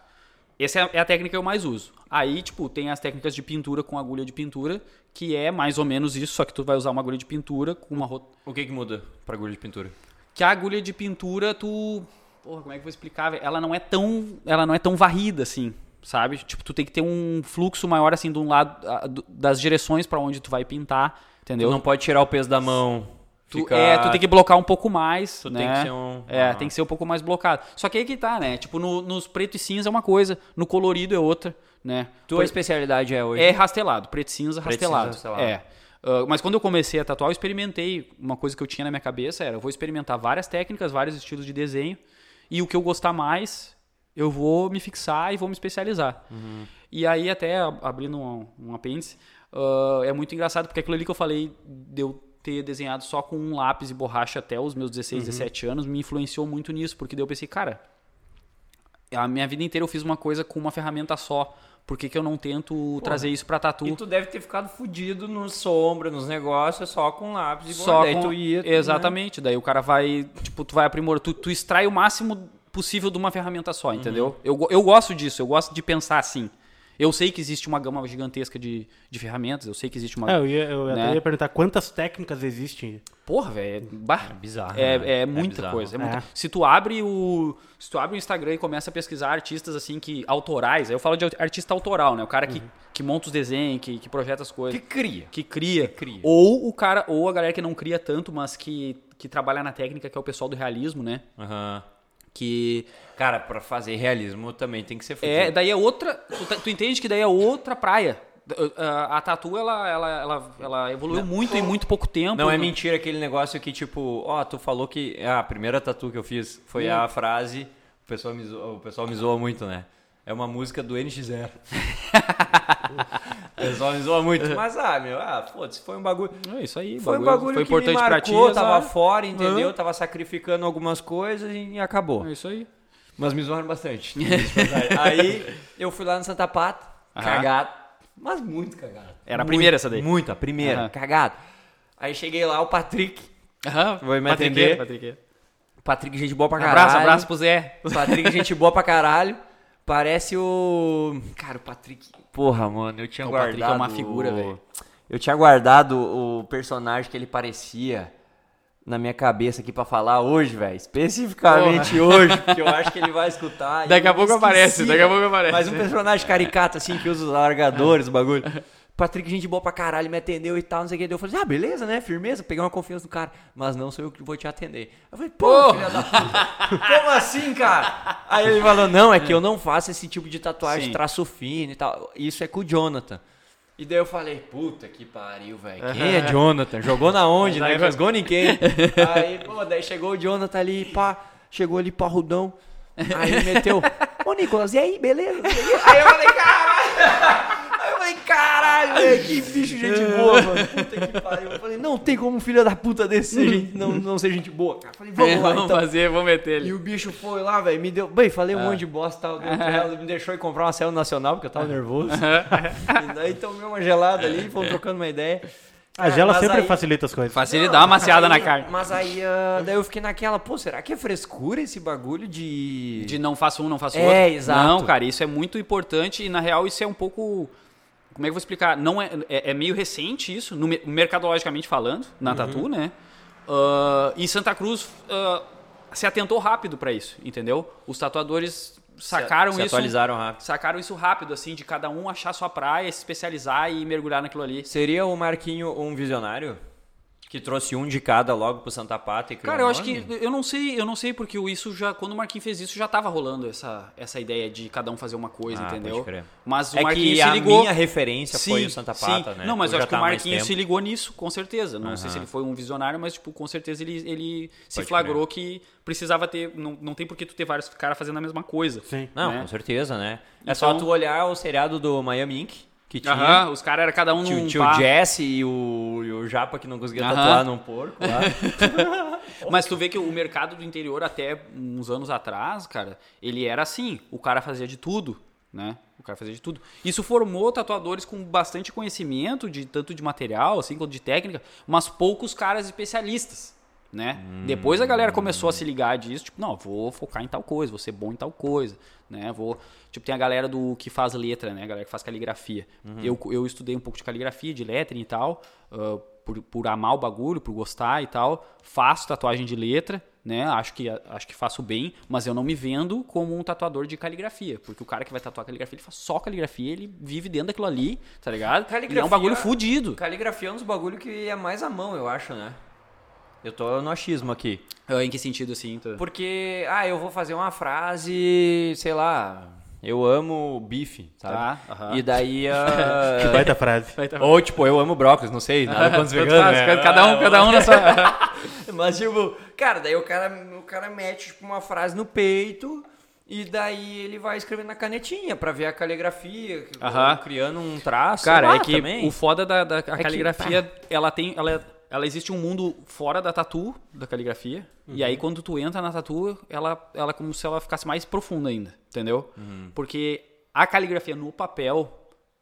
Essa é- a técnica que eu mais uso. Aí, tipo, tem as técnicas de pintura com agulha de pintura, que é mais ou menos isso, só que tu vai usar uma agulha de pintura com uma rot... O que que muda pra agulha de pintura? Que a agulha de pintura, tu. Porra, como é que eu vou explicar? Ela não é tão. Ela não é tão varrida assim. sabe? Tipo, tu tem que ter um fluxo maior, assim, de um lado, das direções pra onde tu vai pintar, entendeu? Tu não pode tirar o peso da mão. Tu, É, tu tem que blocar um pouco mais, Tu né? tem que ser um- É, Aham. tem que ser um pouco mais blocado. Só que aí que tá, né? Tipo, no- nos preto e cinza é uma coisa, no colorido é outra, né? Tua especialidade é hoje? É rastelado, preto e cinza, Preto e cinza, rastelado. rastelado. É. Ah, mas quando eu comecei a tatuar, eu experimentei. Uma coisa que eu tinha na minha cabeça era: eu vou experimentar várias técnicas, vários estilos de desenho. E o que eu gostar mais, eu vou me fixar e vou me especializar. Uhum. E aí, até abrindo um, um apêndice, ah, é muito engraçado, porque aquilo ali que eu falei de eu ter desenhado só com um lápis e borracha até os meus 16, Uhum. 17 anos me influenciou muito nisso, porque daí eu pensei, cara, a minha vida inteira eu fiz uma coisa com uma ferramenta só. Por que, que eu não tento trazer isso pra tatu? E tu deve ter ficado fudido no sombra, nos negócios, só com lápis e só com... tu ia, né? Exatamente. Daí o cara vai, tipo, tu vai aprimorando, tu, tu extrai o máximo possível de uma ferramenta só, entendeu? Uhum. Eu, eu gosto disso, eu gosto de pensar assim. Eu sei que existe uma gama gigantesca de, de ferramentas, eu sei que existe uma... É, eu ia, eu até Né? ia perguntar quantas técnicas existem. Porra, velho, é, É bizarro, É, né? é É muita bizarro. coisa. é muita- É. Se tu abre o, se tu abre o Instagram e começa a pesquisar artistas assim que autorais, aí eu falo de artista autoral, né? O cara Uhum. que, que monta os desenhos, que, que projeta as coisas. Que cria. que cria. cria. Ou o cara, ou a galera que não cria tanto, mas que, que trabalha na técnica, que é o pessoal do realismo, né? Aham. Que Cara, pra fazer realismo também tem que ser fudido. é, daí é outra, tu, tá- tu entende que daí é outra praia. A, a tatu ela, ela, ela, ela evoluiu muito em muito pouco tempo. Não é mentira aquele negócio que, tipo, ó, tu falou que. Ah, a primeira tatu que eu fiz foi a frase. O pessoal, me zoa, o pessoal me zoa muito, né? É uma música do NX0. o pessoal me zoa muito. Mas, ah, meu, ah, foda-se, foi um bagulho. É isso aí. Foi um bagulho foi que me importante pra ti. marcou, tava exato. fora, entendeu? Tava sacrificando algumas coisas e acabou. É isso aí. Mas me zoaram bastante. Aí eu fui lá no Santa Pata, Aham. cagado. Mas muito cagado. Era a Muito, primeira essa daí? Muito, a primeira, Aham. cagado. Aí cheguei lá, o Patrick. Aham. Vai me Patrick, atender? Patrick. Patrick, gente boa pra caralho. Abraço, abraço pro Zé. Patrick, gente boa pra caralho. Parece o. Cara, o Patrick. Porra, mano, eu tinha O guardado. Patrick é uma figura, o- velho. Eu tinha guardado o personagem que ele parecia na minha cabeça aqui pra falar hoje, velho. Especificamente hoje, porque eu acho que ele vai escutar. Daqui a pouco esqueci, aparece, daqui a pouco aparece. Mas um personagem caricato, assim, que usa os largadores, o bagulho. Patrick, gente boa pra caralho, me atendeu e tal, não sei o que. Eu falei, ah, beleza, né? Firmeza, peguei uma confiança do cara. Mas não sou eu que vou te atender. Eu falei, pô, filha da puta. Como assim, cara? Aí ele falou, não, é que eu não faço esse tipo de tatuagem, Sim. traço fino e tal. Isso é com o Jonathan. E daí eu falei, puta que pariu, velho. Quem é Jonathan? Jogou na onde? Não rasgou ninguém. Aí, pô, daí chegou o Jonathan ali, pá, chegou ali parrudão. Aí meteu, ô Nicolas, e aí, beleza? Aí eu falei, caralho! Falei, caralho, velho, que bicho gente boa, mano. Puta que pariu. Eu falei, não tem como um filho da puta desse ser gente- não, não ser gente boa, cara. Eu falei, vamos É, lá, vamos então. fazer, vamos meter ele. E o bicho foi lá, velho, me deu. Bem, falei um monte de bosta e tal. deu trela, me deixou ir comprar uma célula nacional, porque eu tava nervoso. e daí tomei uma gelada ali, fomos trocando uma ideia. A gela sempre aí- facilita as coisas. Facilita, dá uma maciada aí- na carne. Mas aí, ah, daí eu fiquei naquela, pô, será que é frescura esse bagulho de. De não faço um, não faço É, outro. exato. Não, cara, isso é muito importante e na real isso é um pouco. Como é que eu vou explicar? Não é, é, é meio recente isso, no, me- mercadologicamente falando, na Tatu, né? Ah, e Santa Cruz ah, se atentou rápido pra isso, entendeu? Os tatuadores sacaram se isso. atualizaram rápido. Sacaram isso rápido, assim, de cada um achar sua praia, se especializar e mergulhar naquilo ali. Seria o Marquinho um visionário? Que trouxe um de cada logo pro Santa Pata e criou Cara, eu um acho que eu não sei, eu não sei porque o isso já quando o Marquinhos fez isso já tava rolando essa, essa ideia de cada um fazer uma coisa, Ah, entendeu? pode crer. Mas o É Marquinhos que se a ligou. minha referência foi o Santa Pata, né? Não, mas eu acho que tá o Marquinhos se ligou nisso, com certeza. Não sei Aham. se ele foi um visionário, mas tipo, com certeza ele, ele se Pode flagrou que precisava ter, não, não tem por que tu ter vários caras fazendo a mesma coisa. Sim. Não, né? com certeza, né? É Então- só tu olhar o seriado do Miami Ink, que tinha Aham, os caras eram cada um tio, num tio pá. Jesse e o, e o Japa que não conseguia Aham. tatuar num porco lá. Mas tu vê que o mercado do interior até uns anos atrás, cara, ele era assim, o cara fazia de tudo, né? O cara fazia de tudo. Isso formou tatuadores com bastante conhecimento, de tanto de material, assim, quanto de técnica, mas poucos caras especialistas, né? Depois a galera começou a se ligar disso, tipo, não, vou focar em tal coisa, vou ser bom em tal coisa, né? Vou, tipo, tem a galera do que faz letra, né? A galera que faz caligrafia. Eu, eu estudei um pouco de caligrafia, de lettering e tal, ah, por, por amar o bagulho, por gostar e tal. Faço tatuagem de letra, né? Acho que, acho que faço bem, mas eu não me vendo como um tatuador de caligrafia. Porque o cara que vai tatuar caligrafia, ele faz só caligrafia, ele vive dentro daquilo ali, tá ligado? E é um Caligrafia- bagulho fudido. Caligrafia é um dos bagulho que é mais à mão, eu acho, né? Eu tô no achismo aqui. Ah, Em que sentido, assim? tu- Porque, ah, eu vou fazer uma frase, sei lá, eu amo bife, sabe? Tá, aham. E daí. Que ah, baita frase. Ou tipo, eu amo brócolis, não sei, nada veganos. faz, né? Cada um, cada um na sua. Mas, tipo, cara, daí o cara, o cara mete tipo, uma frase no peito e daí ele vai escrevendo na canetinha pra ver a caligrafia, que- Aham. criando um traço. Cara, sei é lá, que também. o foda da, da a que, caligrafia, ela tem. Ela, ela existe um mundo fora da tatu, da caligrafia. E aí, quando tu entra na tatu, ela, ela é como se ela ficasse mais profunda ainda, entendeu? Porque a caligrafia no papel,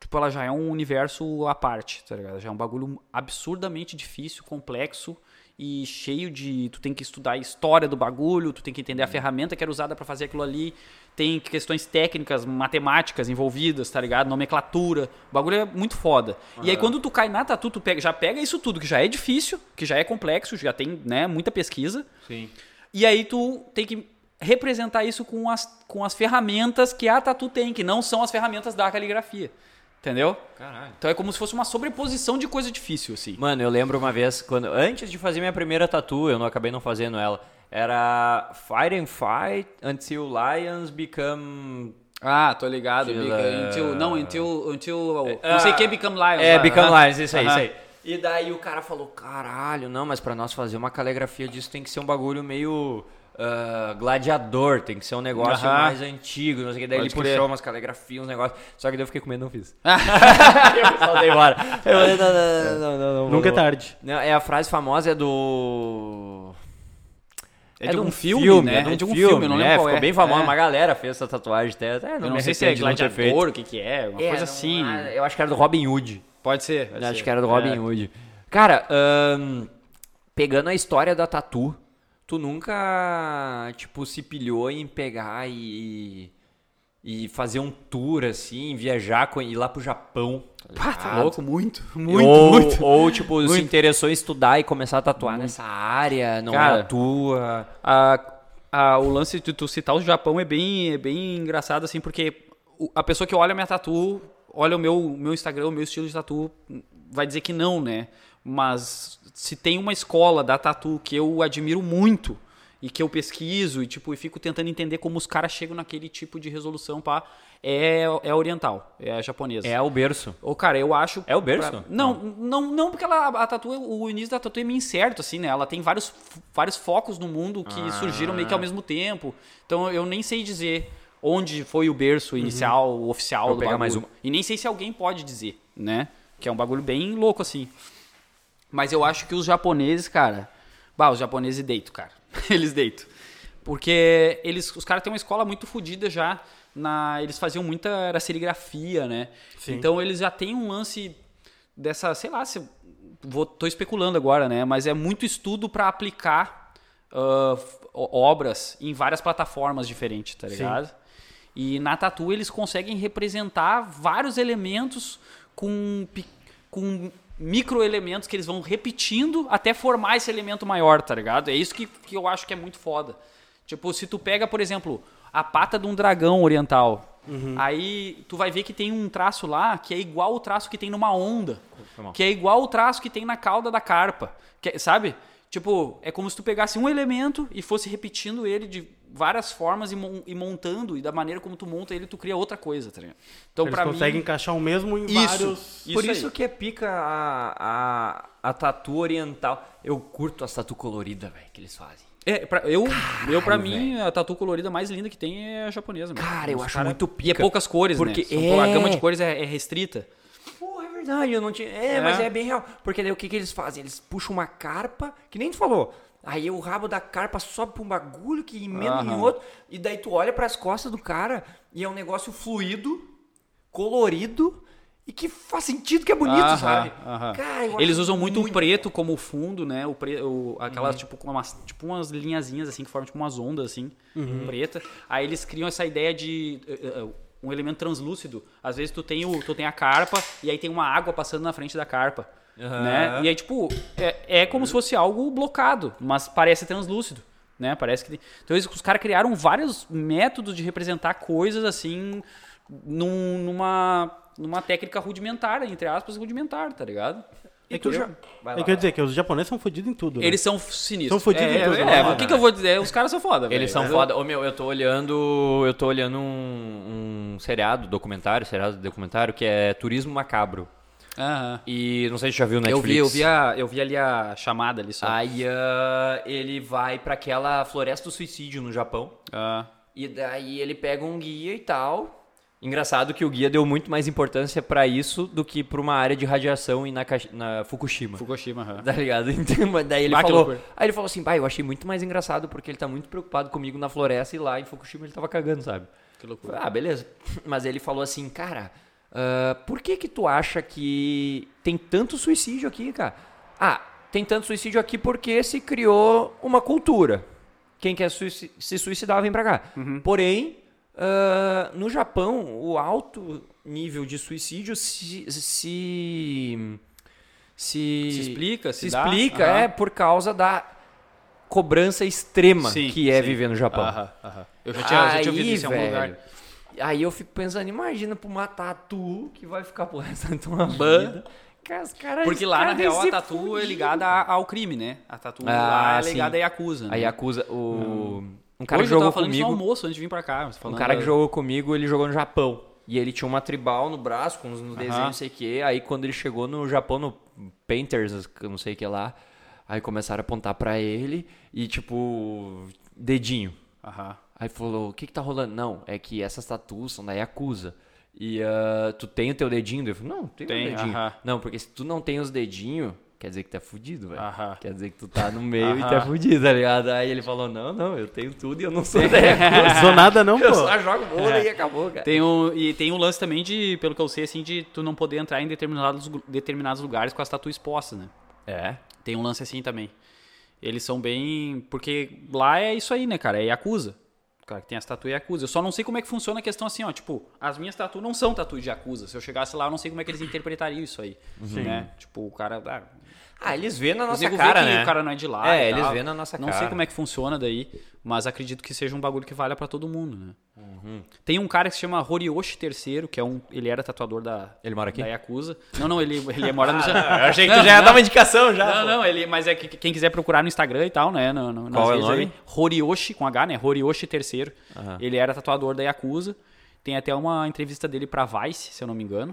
tipo, ela já é um universo à parte, tá ligado? Já é um bagulho absurdamente difícil, complexo e cheio de. Tu tem que estudar a história do bagulho, tu tem que entender a ferramenta que era usada pra fazer aquilo ali. Tem questões técnicas, matemáticas envolvidas, tá ligado? Nomenclatura. O bagulho é muito foda. E aí, quando tu cai na tatu, tu pega, já pega isso tudo, que já é difícil, que já é complexo, já tem né, muita pesquisa. Sim. E aí tu tem que representar isso com as, com as ferramentas que a tatu tem, que não são as ferramentas da caligrafia. Entendeu? Caralho. Então é como se fosse uma sobreposição de coisa difícil, assim. Mano, eu lembro uma vez, quando antes de fazer minha primeira tatu, eu não acabei não fazendo ela. Era Fight and Fight until lions become. Ah, tô ligado. Until, uh, não, until, until Ah, não sei o que Become Lions. É, lá. become lions, isso aí, Aham. isso aí. E daí o cara falou: caralho, não, mas pra nós fazer uma caligrafia disso tem que ser um bagulho meio. Ah, gladiador, tem que ser um negócio mais antigo, não sei o que. Daí Pode ele crer. puxou umas caligrafias, uns negócios. Só que daí eu fiquei com medo e não fiz. eu saltei embora. Eu falei, não, não, não, não, não, Nunca é tarde. Não, é a frase famosa é do. É de um filme, né? É de um, É de um filme, filme, não lembro é, qual Ficou é. bem famosa, É. uma galera fez essa tatuagem até. até Eu não sei se é não gladiador, o que que é, uma É, coisa não, assim. ah, Eu acho que era do Robin Hood. Pode ser. pode Acho ser. que era do Robin É. Hood. Cara, ahn, pegando a história da tatu, tu nunca, tipo, se pilhou em pegar e, e fazer um tour, assim, viajar, com, ir lá pro Japão. Pá, tá louco, muito, muito, ou, muito. Ou, tipo, se Muito. interessou em estudar e começar a tatuar nessa área, não Cara, é a tua. A, a- o lance de tu citar o Japão é bem, é bem engraçado, assim, porque a pessoa que olha minha tatu, olha o meu, o meu Instagram, o meu estilo de tatu, vai dizer que não, né? Mas se tem uma escola da tatu que eu admiro muito e que eu pesquiso e, tipo, e fico tentando entender como os caras chegam naquele tipo de resolução, pá, é, é oriental, é japonesa. É o berço. Ô, cara, eu acho. É o berço? pra- Não, não, não, porque ela, a tatu, o início da tatu é meio incerto, assim, né? Ela tem vários, vários focos no mundo que Ah. surgiram meio que ao mesmo tempo. Então eu nem sei dizer onde foi o berço inicial, o oficial Vou do bagulho. mais uma. E nem sei se alguém pode dizer, né? Que é um bagulho bem louco, assim. Mas eu acho que os japoneses, cara. Bah, os japoneses deitam, cara. Eles deitam. Porque eles, os caras têm uma escola muito fodida já. Na, eles faziam muita era serigrafia, né? Sim. Então eles já têm um lance dessa, sei lá, se, vou, tô especulando agora, né? Mas é muito estudo para aplicar o- obras em várias plataformas diferentes, tá Sim. ligado? E na Tatu eles conseguem representar vários elementos com, com microelementos que eles vão repetindo até formar esse elemento maior, tá ligado? É isso que, que eu acho que é muito foda. Tipo, se tu pega, por exemplo, a pata de um dragão oriental, aí tu vai ver que tem um traço lá que é igual o traço que tem numa onda, que é igual o traço que tem na cauda da carpa, que- sabe? Tipo, é como se tu pegasse um elemento e fosse repetindo ele de várias formas e, mon- e montando, e da maneira como tu monta ele, tu cria outra coisa, tá ligado? Então, Eles conseguem mim... encaixar o mesmo em Isso. vários. Por Isso que é pica a, a, a tatu oriental. Eu curto as tatu coloridas, velho, que eles fazem. É, pra, eu, eu, pra Caralho, mim, a tatu colorida mais linda que tem é a japonesa. mano. Cara, eu Os acho muito E é pica. poucas cores, Porque né? São- A é- gama de cores é, é restrita. Pô, é verdade, eu não tinha. É, É. mas é bem real. Porque daí o que, que eles fazem? Eles puxam uma carpa, que nem tu falou. Aí o rabo da carpa sobe pra um bagulho que emenda em Aham. outro. E daí tu olha pras costas do cara e é um negócio fluido, colorido e que faz sentido que é bonito, Aham, sabe? aham. Cara, Eles usam muito, o preto como fundo, né? O pre, o, aquelas, tipo, com umas, tipo umas linhazinhas assim, que formam tipo umas ondas assim, preta. Aí eles criam essa ideia de eh, eh, um elemento translúcido. Às vezes tu tem, o, tu tem a carpa e aí tem uma água passando na frente da carpa. Aham. Né? E aí, tipo, é, é como se fosse algo blocado, mas parece translúcido. né? Parece que. Então os caras criaram vários métodos de representar coisas assim num- numa numa técnica rudimentar, entre aspas, rudimentar, tá ligado? E tu já... Eu quero dizer que os japoneses são fodidos em tudo. né? Eles são sinistros. São fodidos é, em tudo, É, né? é, o que, que eu vou dizer? Os caras são foda, Eles velho. são foda. Ô meu, eu tô olhando. Eu tô olhando um, um seriado, documentário, seriado de documentário, que é Turismo Macabro. Aham. E não sei se já viu no Eu Netflix. vi, eu vi, a, eu vi ali a chamada ali só. Aí ah, ele vai pra aquela floresta do suicídio no Japão. Ah, E daí ele pega um guia e tal. Engraçado que o guia deu muito mais importância pra isso do que pra uma área de radiação em Naka- na Fukushima. Fukushima, aham. Tá ligado? Então, daí ele falou. Aí ele falou assim, pai, eu achei muito mais engraçado porque ele tá muito preocupado comigo na floresta e lá em Fukushima ele tava cagando, sabe? Que loucura. Ah, beleza. Mas ele falou assim, cara, ah, por que que tu acha que tem tanto suicídio aqui, cara? Ah, tem tanto suicídio aqui porque se criou uma cultura. Quem quer se suicidar vem pra cá. Porém, ah, no Japão, o alto nível de suicídio se... se se, Se explica, se se dá, explica é por causa da cobrança extrema Sim, que é sim. viver no Japão. Eu já tinha, já tinha ouvido Aí, isso em algum velho, lugar. Aí eu fico pensando, imagina pra uma tatu que vai ficar por resto da tua vida. Cara, Porque lá, na real, a tatu é ligada a- ao crime, né? A tatu Ah, lá é sim. ligada a Yakuza, né? Aí acusa o... Um cara Hoje que eu jogou tava falando isso no comigo... almoço, antes de vir pra cá. Um falando cara que jogou comigo, ele jogou no Japão. E ele tinha uma tribal no braço, com uns no desenho, não sei o quê. Aí quando ele chegou no Japão, no Painters, que eu não sei o que lá, aí começaram a apontar pra ele e tipo, dedinho. Aham. Aí falou, o que que tá rolando? Não, é que essas tatuas são da Yakuza. E ah, tu tem o teu dedinho? Eu falei, não, tem, Tem, meu dedinho. aham. Não, porque se tu não tem os dedinhos, quer dizer que tu é fudido, velho. Aham. Quer dizer que tu tá no meio e tu é fudido, tá ligado? Aí ele falou, não, não, eu tenho tudo e eu não sou da Yakuza. Não sou nada não, Eu pô. só jogo vôlei e acabou, cara. Tem um, e tem um lance também de, pelo que eu sei, assim, de tu não poder entrar em determinados, determinados lugares com as tatuas expostas, né? É. Tem um lance assim também. Eles são bem. Porque lá é isso aí, né, cara? É Yakuza. O cara que tem as tatuas é Yakuza. Eu só não sei como é que funciona a questão assim, ó. Tipo, as minhas tatuas não são tatuas de Yakuza. Se eu chegasse lá, eu não sei como é que eles interpretariam isso aí. Né? Tipo, o cara. Ah, Ah, eles vêem na Os nossa cara, né? o cara não é de lá. É, eles vêem na nossa Não cara. sei como é que funciona daí, mas acredito que seja um bagulho que valha pra todo mundo, né? Uhum. Tem um cara que se chama Horiyoshi III, que é um. Ele era tatuador da. Ele mora aqui? Da Yakuza. Não, não, ele, ele mora no. Eu achei que tu já ia dar uma indicação já. Não, pô. não, ele, mas é que quem quiser procurar no Instagram e tal, né? No, no, Qual é o nome? aí, Horiyoshi, com H, né? Horiyoshi III. Aham. Ele era tatuador da Yakuza. Tem até uma entrevista dele pra Vice, se eu não me engano.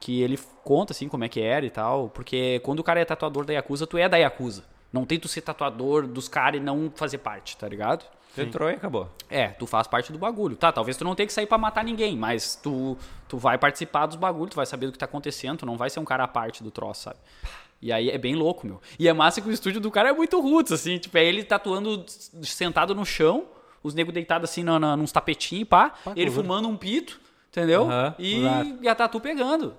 Que ele conta, assim, como é que era e tal. Porque quando o cara é tatuador da Yakuza, tu é da Yakuza. Não tem tu ser tatuador dos caras e não fazer parte, tá ligado? Tu entrou e acabou. É, tu faz parte do bagulho. Tá, talvez tu não tenha que sair pra matar ninguém, mas tu, tu vai participar dos bagulhos, tu vai saber do que tá acontecendo, tu não vai ser um cara à parte do troço, sabe? E aí é bem louco, meu. E é massa que o estúdio do cara é muito roots, assim, tipo, é ele tatuando sentado no chão, os negros deitados assim na, na, nos tapetinhos, pá, ele fumando um pito, entendeu? Aham, e, e a tatu pegando.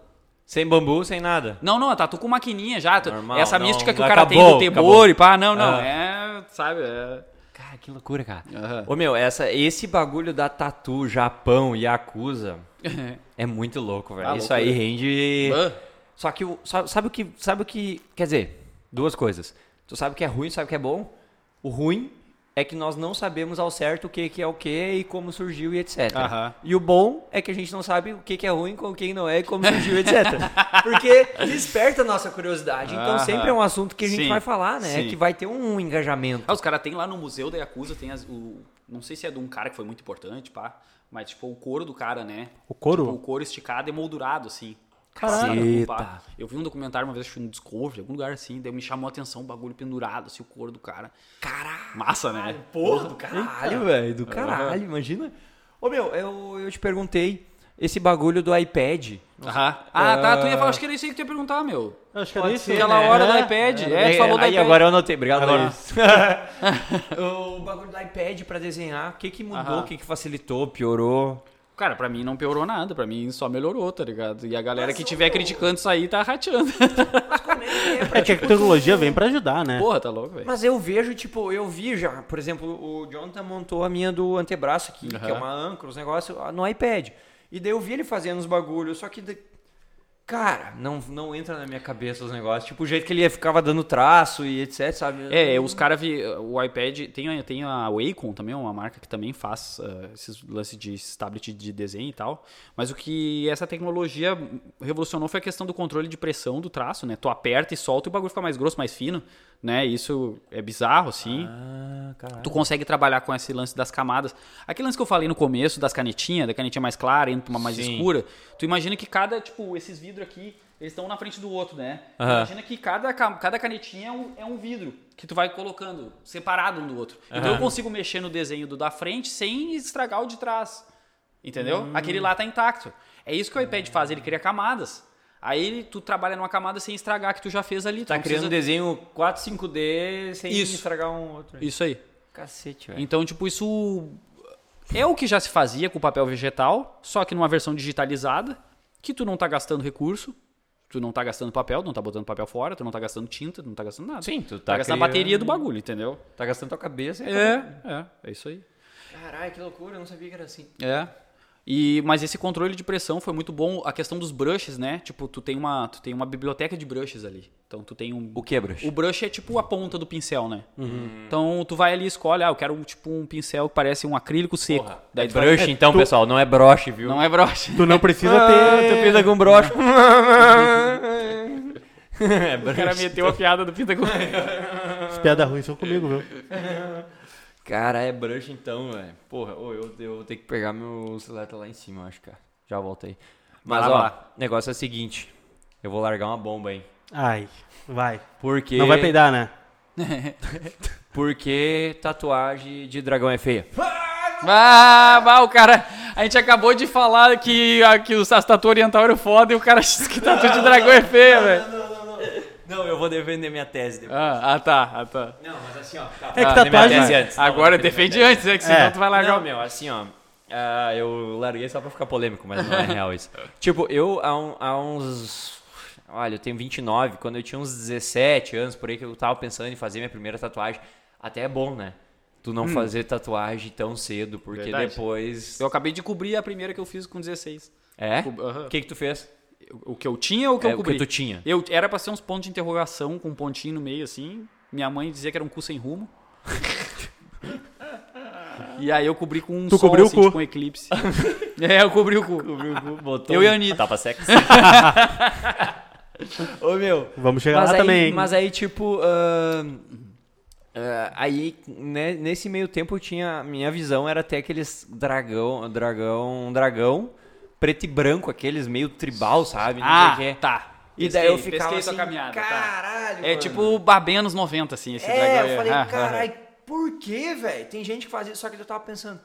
Sem bambu, sem nada. Não, não, a tatu com maquininha já. Normal, essa não, mística que o acabou, cara tem do temor acabou. e pá, não, não, Ah. é, sabe, é... Cara, que loucura, cara. Aham. Ô meu, essa, esse bagulho da tatu, Japão e Yakuza é muito louco, velho. Ah, Isso loucura. aí rende. Ah. Só que o- sabe, sabe o que. Sabe o que. Quer dizer, duas coisas. Tu sabe o que é ruim, sabe o que é bom? O ruim é que nós não sabemos ao certo o que, que é o que e como surgiu e etc. E o bom é que a gente não sabe o que, que é ruim, com quem não é e como surgiu, etc. Porque desperta a nossa curiosidade. Então sempre é um assunto que a gente Sim, vai falar, né? sim. Que vai ter um engajamento. Ah, os caras tem lá no museu da Yakuza, tem as, o. Não sei se é de um cara que foi muito importante, pá. Mas, tipo, o couro do cara, né? O couro? Tipo, o couro esticado e moldurado, assim. Caralho. Pá. Eu vi um documentário uma vez, acho que no Discovery, em algum lugar assim, daí me chamou a atenção o bagulho pendurado, assim, o couro do cara. Caralho. Massa, né? Porra, do caralho, velho. Do caralho, imagina. Ô, meu, eu, eu te perguntei esse bagulho do iPad. Aham. Ah, tá. Tu ia falar, acho que era isso aí que tu ia perguntar, meu. Acho que era isso. Aquela né? hora do É. iPad. É, tu falou do aí iPad. agora eu anotei. Obrigado, Agora. Luiz. o bagulho do iPad pra desenhar, o que que mudou, o que que facilitou, piorou? Cara, pra mim não piorou nada, pra mim só melhorou, tá ligado? E a galera que tiver criticando isso aí tá rateando. Mas como é que é pra É que a tecnologia vem pra ajudar, né? Porra, tá louco, velho. Mas eu vejo, tipo, eu vi já, por exemplo, o Jonathan montou a minha do antebraço aqui, que é uma âncora, os negócios, no iPad. E daí eu vi ele fazendo os bagulhos, só que. Cara, não, não entra na minha cabeça os negócios. Tipo, o jeito que ele ficava dando traço e etc, sabe? É, os caras o iPad tem, tem a Wacom também, uma marca que também faz ah, esses lances de tablet de desenho e tal. Mas o que essa tecnologia revolucionou foi a questão do controle de pressão do traço, né? Tu aperta e solta e o bagulho fica mais grosso, mais fino, né? Isso é bizarro, assim. Ah. Tu consegue trabalhar com esse lance das camadas. Aquele lance que eu falei no começo, das canetinhas, da canetinha mais clara, indo pra uma mais Sim. escura. Tu imagina que cada, tipo, esses vidros aqui, eles estão na frente do outro, né? Aham. Imagina que cada, ca- cada canetinha é um, é um vidro que tu vai colocando separado um do outro. Então eu consigo mexer no desenho do da frente sem estragar o de trás. Entendeu? Hum. Aquele lá tá intacto. É isso que o iPad faz, ele cria camadas. Aí tu trabalha numa camada sem estragar que tu já fez ali. Tu Tá criando precisa- desenho 4, 5D sem Isso. estragar um outro. Isso aí. Cacete, velho. Então, tipo, isso é o que já se fazia com o papel vegetal, só que numa versão digitalizada, que tu não tá gastando recurso, tu não tá gastando papel, não tá botando papel fora, tu não tá gastando tinta, tu não tá gastando nada. Sim, tu tá, tá gastando a criando- bateria do bagulho, entendeu? Tá gastando tua cabeça e É, é, é isso aí. Caralho, que loucura, eu não sabia que era assim. É. E, mas esse controle de pressão foi muito bom. A questão dos brushes, né? Tipo, tu tem uma, tu tem uma biblioteca de brushes ali. Então tu tem um. O que, bruxo? O brush é tipo a ponta do pincel, né? Então tu vai ali e escolhe, ah, eu quero tipo um pincel que parece um acrílico seco. Porra, Daí é tu vai- brush então, pessoal, não é broche, viu? Não é brush. Tu não precisa ter. tu pinta com broche. é O cara meteu a piada do pinta com. As piadas ruins são comigo, viu? Cara, é brush então, velho. Porra, ô, eu, eu vou ter que pegar meu celular tá lá em cima, acho, cara. Já volto aí. Mas, lá, ó, lá. o negócio é o seguinte. Eu vou largar uma bomba, hein. Ai, vai. Porque... Não vai peidar, né? Porque tatuagem de dragão é feia. Ah, bah, o cara. A gente acabou de falar que, a- que o Tatu Oriental era foda e o cara disse que tatu de dragão é feia, velho. Não, eu vou defender minha tese depois. Ah, ah, tá, ah, tá. Não, mas assim, ó. Tá, É que Ah, tatuagem. tese antes. Não, Agora defende antes, é que senão É. tu vai largar Não, o. meu, assim, ó. ah, eu larguei só pra ficar polêmico, mas não é real isso. tipo, eu há, um- há uns. Olha, eu tenho 29. Quando eu tinha uns 17 anos, por aí que eu tava pensando em fazer minha primeira tatuagem. Até é bom, né? Tu não fazer tatuagem tão cedo, porque Verdade. depois. Eu acabei de cobrir a primeira que eu fiz com 16. É? O que que tu fez? O que eu tinha ou o que É, eu o que cobri? tu tinha. Eu, era pra ser uns pontos de interrogação com um pontinho no meio, assim. Minha mãe dizia que era um cu sem rumo. e aí eu cobri com um Tu sol, cobriu o assim, cu. tipo um eclipse. é, eu cobri o cu. Botou Eu e a Anitta. Tapa sexo. Ô, meu. Vamos chegar Mas lá aí, também. mas aí, tipo, ahn, ah, aí, né, nesse meio tempo, eu tinha. Minha visão era ter aqueles dragão, dragão, dragão, preto e branco, aqueles meio tribal, sabe? Não Ah, sei o quê. tá. E daí eu Pesquei- ficava pesquei assim, caminhada, tá. caralho, É mano. tipo o Barbem anos 90, assim, esse É, dragão. eu falei, Ah, ah, caralho, por que, velho? Tem gente que faz isso, só que eu tava pensando,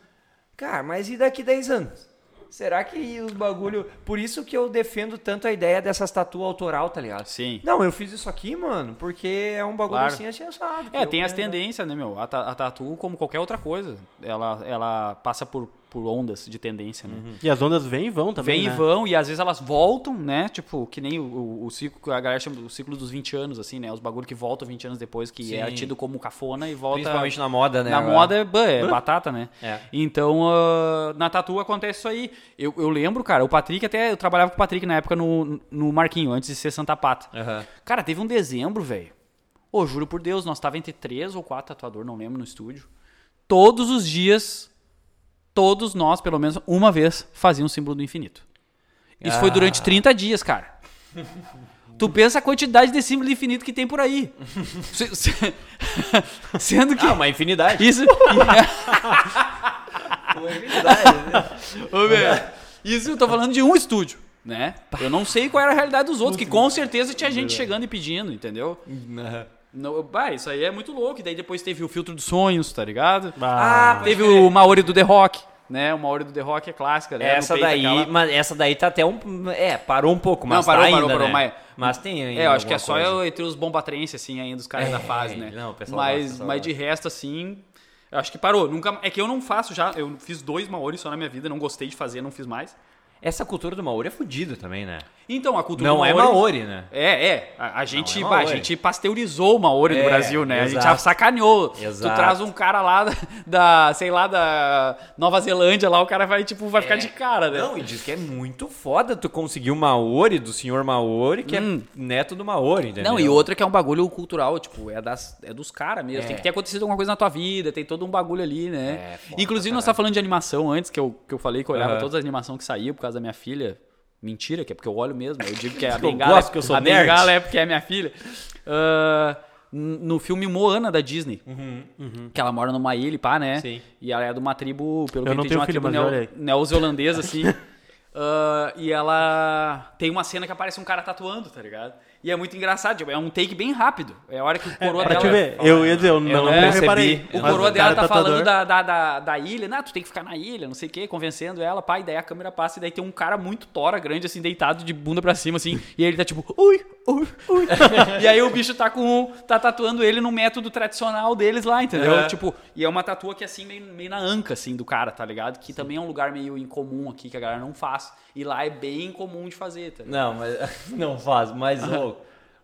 cara, mas e daqui 10 anos? Será que os bagulho... Por isso que eu defendo tanto a ideia dessas tatu autoral, tá ligado? Sim. Não, eu fiz isso aqui, mano, porque é um bagulho Claro. assim, assim, assado. que É, tem as tendências, né, meu? A, a tatu, como qualquer outra coisa, ela, ela passa por, por ondas de tendência, né? E as ondas vêm e vão também. Vem né? e vão, e às vezes elas voltam, né? Tipo, que nem o, o, o ciclo que a galera chama o ciclo dos 20 anos, assim, né? Os bagulho que voltam 20 anos depois, que Sim. é tido como cafona e volta. Principalmente na moda, né? Na agora. moda é, é batata, né? É. Então, ah, na tatu acontece isso aí. Eu, eu lembro, cara, o Patrick até. Eu trabalhava com o Patrick na época no, no Marquinho, antes de ser Santa Pata. Aham. Cara, teve um dezembro, velho. Ô, juro por Deus, nós tava entre três ou quatro tatuadores, não lembro, no estúdio. Todos os dias, todos nós, pelo menos uma vez, fazíamos o símbolo do infinito. Isso foi durante 30 dias, cara. Tu pensa a quantidade de símbolo infinito que tem por aí. Se- se- Sendo que. Ah, uma infinidade. Isso. uma infinidade. né? Ô, meu, Isso eu tô falando de um estúdio, né? Eu não sei qual era a realidade dos outros, que com certeza tinha gente chegando e pedindo, entendeu? Não, bah, isso aí é muito louco. E daí depois teve o filtro dos sonhos, tá ligado? Ah, teve o Maori do The Rock, né? O Maori do The Rock é clássica, né? Essa peito, daí, aquela- mas essa daí tá até um. É, parou um pouco, mas Não, parou, tá parou, ainda, parou, né? mas- Mas tem ainda. É, eu acho que é só coisa. entre os bombatrenses, assim, ainda, os caras É, da fase, né? não, pessoal mas, gosta, mas de resto, assim, eu acho que parou. Nunca, é que eu não faço já, eu fiz dois Maori só na minha vida, não gostei de fazer, não fiz mais. Essa cultura do Maori é fodida também, né? Então, a cultura Não é Maori... Maori, né? É, é. A, a gente, é a gente pasteurizou o Maori É, no Brasil, né? A gente exato. já sacaneou. Exato. Tu traz um cara lá da, sei lá, da Nova Zelândia, lá o cara vai, tipo, vai ficar de cara, né? Não, e diz que é muito foda tu conseguir o Maori do senhor Maori, que Hum. é neto do Maori, entendeu? Não, e outra que é um bagulho cultural, tipo, é, das, é dos caras mesmo. É. Tem que ter acontecido alguma coisa na tua vida, tem todo um bagulho ali, né? É, foda Inclusive, nós tá falando de animação antes, que eu, que eu falei que eu olhava Aham. todas as animações que saíam por causa da minha filha. Mentira, que é porque eu olho mesmo. Eu digo que é a Eu bengala. gosto, que eu sou a nerd. bengala é porque é minha filha. N- no filme Moana da Disney. Que ela mora numa ilha, e pá, né? Uhum, Sim. E ela é de uma tribo, pelo Eu que não eu entendi, tenho uma filho, tribo neo, neozelandesa, assim. Ah, e ela tem uma cena que aparece um cara tatuando, tá ligado? E é muito engraçado, tipo, é um take bem rápido. É a hora que o coroa Pra dela. te ver, eu ia dizer, eu não, não percebi. reparei. O coroa dela tá tatuador- falando da, da, da, da ilha, né? Tu tem que ficar na ilha, não sei o quê, convencendo ela, e daí a câmera passa, e daí tem um cara muito tora, grande, assim, deitado de bunda pra cima, assim, e ele tá tipo, ui, ui, ui. e aí o bicho tá com. tá tatuando ele no método tradicional deles lá, entendeu? É. Tipo, e é uma tatua que assim, meio, meio na anca, assim, do cara, tá ligado? Que também é um lugar meio incomum aqui, que a galera não faz. E lá é bem comum de fazer, tá ligado? Não, mas não faz, mas ô,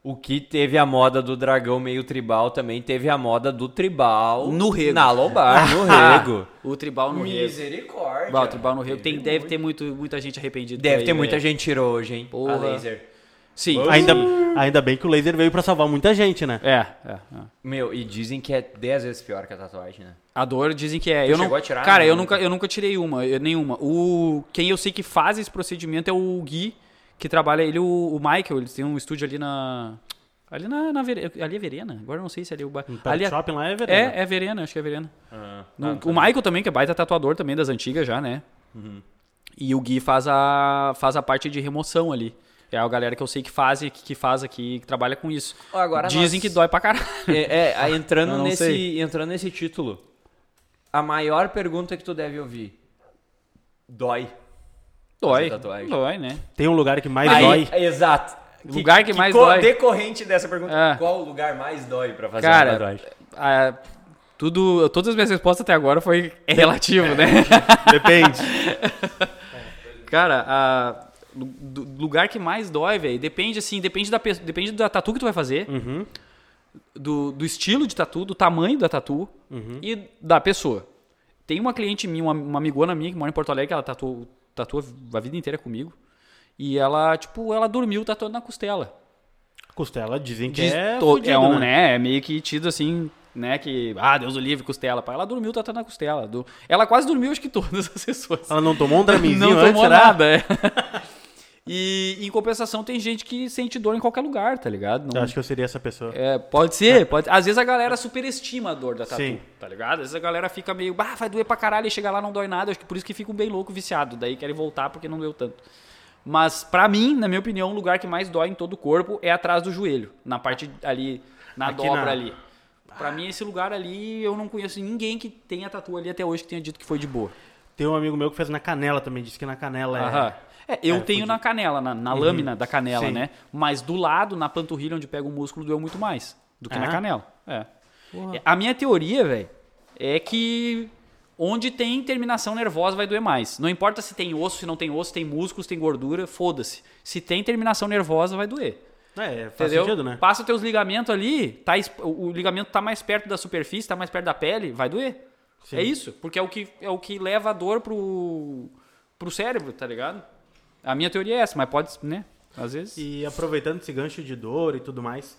o que teve a moda do dragão meio tribal também teve a moda do tribal No rego. Na lombar, no rego. O tribal no rego. Misericórdia. Bah, o tribal no rego. Tem, deve muito. ter muito, muita gente arrependida. Deve aí, ter muita velho. gente tirou hoje, hein? Porra. A laser. Sim. Ainda, ainda bem que o laser veio pra salvar muita gente, né? É, é, é. Meu, e dizem que é 10 vezes pior que a tatuagem, né? A dor dizem que é. Tu eu não, chegou a tirar, cara, né? eu nunca, eu nunca tirei uma, eu- nenhuma. O quem eu sei que faz esse procedimento é o Gui, que trabalha ele, o, o Michael. Eles têm um estúdio ali na, ali na, na Vere- ali é Verena. Agora eu não sei se ali é o ba- Pet ali é, shopping lá é vereda. é, é Verena, acho que é Verena. Ah, No- o Michael também, que é baita tatuador também das antigas já, né? E o Gui faz a faz a parte de remoção ali. É a galera que eu sei que faz, que, que faz aqui, que trabalha com isso. Agora Dizem nós- que dói pra caralho. É, é, entrando, não nesse, sei. entrando nesse título, a maior pergunta que tu deve ouvir: dói? Dói. Dói, né? Tem um lugar que mais Aí- dói. Exato. Lugar que mais co- dói. Decorrente dessa pergunta, É. qual o lugar mais dói pra fazer Cara, uma tatuagem? a- tudo, todas as minhas respostas até agora foi é relativo, né? Depende. Cara, a, do, lugar que mais dói, velho, depende assim, depende da pe- depende da tatu que tu vai fazer, Uhum. do, do estilo de tatu, do tamanho da tatu Uhum. e da pessoa. Tem uma cliente minha, uma, uma amigona minha que mora em Porto Alegre, que ela tatua, tatua a vida inteira comigo. E ela, tipo, ela dormiu tatuando na costela. Costela dizem que Diz- é fudido, é um, né? né? É meio que tido assim, né? Que, ah, Deus o livre, costela. Pá. Ela dormiu tatuando na costela. Do- Ela quase dormiu, acho que todas as sessões. Ela não tomou um draminzinho não antes, tomou será? nada, é. E em compensação tem gente que sente dor em qualquer lugar, tá ligado? Não- Eu acho que eu seria essa pessoa. é, pode ser, pode Às vezes a galera superestima a dor da tatu, Sim. tá ligado? Às vezes a galera fica meio, bah, vai doer pra caralho e chega lá não dói nada. Acho que por isso que ficam bem louco viciado. Daí querem voltar porque não doeu tanto. Mas pra mim, na minha opinião, o lugar que mais dói em todo o corpo é atrás do joelho, na parte ali, na Aqui dobra na- ali. Pra mim, esse lugar ali, eu não conheço ninguém que tenha tatu ali até hoje que tenha dito que foi de boa. Tem um amigo meu que fez na canela também, disse que na canela é. Aham. É, eu É, tenho na canela, na, na lâmina da canela, Sim. né? Mas do lado, na panturrilha, onde pega o músculo, doeu muito mais do que na Ah. canela. É. A minha teoria, velho, é que onde tem terminação nervosa vai doer mais. Não importa se tem osso, se não tem osso, tem músculos, tem gordura, foda-se. Se tem terminação nervosa, vai doer. É, faz Entendeu? sentido, né? Passa teus ligamentos ali, tá, o ligamento tá mais perto da superfície, tá mais perto da pele, vai doer. Sim. É isso, porque é o que, é o que leva a dor pro, pro cérebro, tá ligado? A minha teoria é essa, mas pode, né? Às vezes. E aproveitando esse gancho de dor e tudo mais,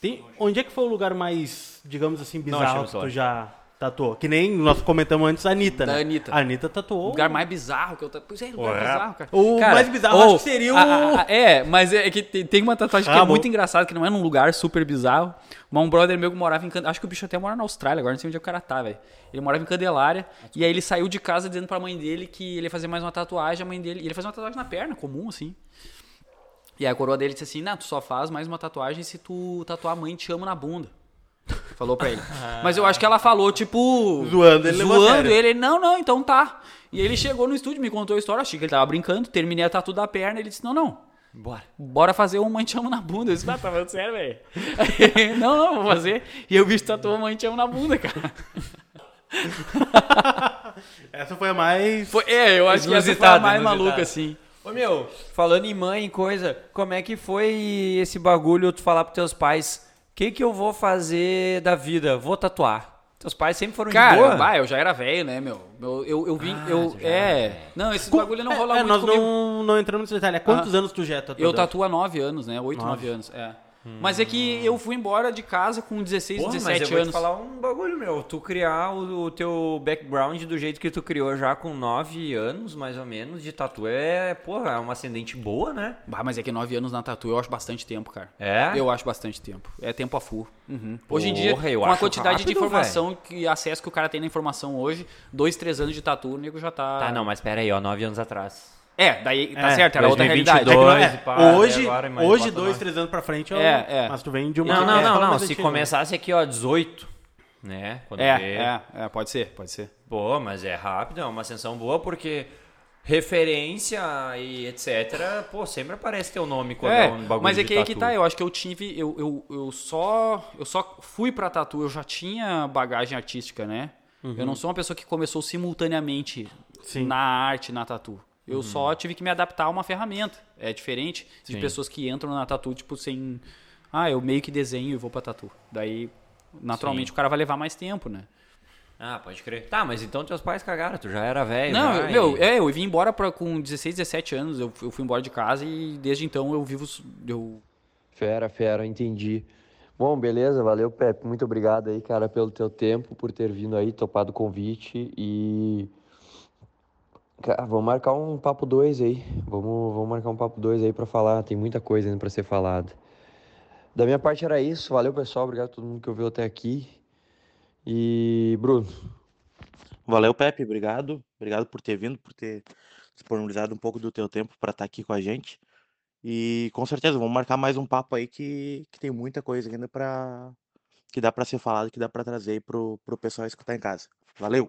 tem, onde é que foi o lugar mais, digamos assim, bizarro achamos que tu já tatuou? Que nem nós comentamos antes a Anitta, Da né? Anitta. A Anitta tatuou. O lugar mais bizarro que eu. ta- Pois é, lugar Ué. bizarro, cara. O Cara, mais bizarro ou- acho que seria o. a- a- a- é, mas é que tem, tem uma tatuagem que é bom. muito engraçada, que não é num lugar super bizarro. Mas um brother meu que morava em Candelária. Acho que o bicho até mora na Austrália, agora não sei onde é o cara tá, velho. Ele morava em Candelária. E aí ele saiu de casa dizendo pra mãe dele que ele ia fazer mais uma tatuagem. A mãe dele. E ele fazia uma tatuagem na perna, comum, assim. E aí a coroa dele disse assim: Não, tu só faz mais uma tatuagem se tu tatuar a mãe te amo na bunda. Falou pra ele. Mas eu acho que ela falou, tipo. Zoando, ele Zoando ele. ele, Não, não, então tá. E ele chegou no estúdio, me contou a história. Achei que ele tava brincando. Terminei a tatu da perna. Ele disse: Não, não. Bora. Bora fazer um mãe te amo na bunda. Eu disse, ah, tá falando sério, velho? não, não, vou fazer. E o bicho tatuou mãe te amo na bunda, cara. Essa foi a mais. Foi, é, eu acho que essa foi a mais maluca, assim. Ô meu, falando em mãe e coisa, como é que foi esse bagulho tu falar pros teus pais, que que eu vou fazer da vida? Vou tatuar. Teus pais sempre foram de Cara, boa? bah, eu já era velho, né, meu? Eu, eu, eu vim. Ah, eu, é. velho. Não, esse Com- bagulho não rola é, muito nós comigo. não, não entramos nesse detalhe. Há quantos anos tu já é tatuador? Eu tatuo há 9 anos, né? 8, 9 Nove. anos. É. Mas é que eu fui embora de casa com 16, Porra, mas 17 eu vou anos. te falar um bagulho, meu. Tu criar o, o teu background do jeito que tu criou já com 9 anos, mais ou menos, de tatu é, porra, é uma ascendente boa, né? Bah, mas é que 9 anos na tatu eu acho bastante tempo, cara. É? Eu acho bastante tempo. É tempo a full. Uhum. Hoje em dia, eu com a quantidade de rápido, informação e acesso que o cara tem na informação hoje, 2, 3 anos de tatu, o nego já tá. Tá, não, mas pera aí, ó, 9 anos atrás. É, daí tá É, certo, era outra 2022. realidade. É que Dois, pá, hoje, e agora, mas hoje dois, nós. três anos pra frente, eu- É, é. mas tu vem de uma Não, não, não, não. Se antiga, começasse aqui, ó, 18, né? Quando É, vê- é, é, pode ser, pode ser. Pô, mas é rápido, é uma ascensão boa, porque referência e etc, pô, sempre aparece teu nome quando é, É, um bagulho mas é que aí que tá, eu acho que eu tive, eu, eu, eu só eu só fui pra tatu, eu já tinha bagagem artística, né? Eu não sou uma pessoa que começou simultaneamente Sim. na arte, na tatu. Eu só tive que me adaptar a uma ferramenta. É diferente de Sim. pessoas que entram na tatu, tipo, sem. Ah, eu meio que desenho e vou pra tatu. Daí, naturalmente, Sim. o cara vai levar mais tempo, né? Ah, pode crer. Tá, mas então teus pais cagaram, tu já era velho. Não, já, eu, meu, e- é, eu vim embora pra, com 16, 17 anos. Eu, eu fui embora de casa e desde então eu vivo. Eu, Fera, fera, entendi. Bom, beleza, valeu, Pepe. Muito obrigado aí, cara, pelo teu tempo, por ter vindo aí, topado o convite e. Cara, vamos marcar um papo 2 aí. Vamos, vamos marcar um papo 2 aí pra falar. Tem muita coisa ainda pra ser falada. Da minha parte era isso. Valeu, pessoal. Obrigado a todo mundo que ouviu até aqui. E, Bruno, Valeu, Pepe, obrigado. Obrigado por ter vindo, por ter disponibilizado um pouco do teu tempo para estar aqui com a gente. E com certeza, vamos marcar mais um papo aí que, que tem muita coisa ainda para que dá para ser falado, que dá para trazer pro, pro pessoal escutar em casa. Valeu!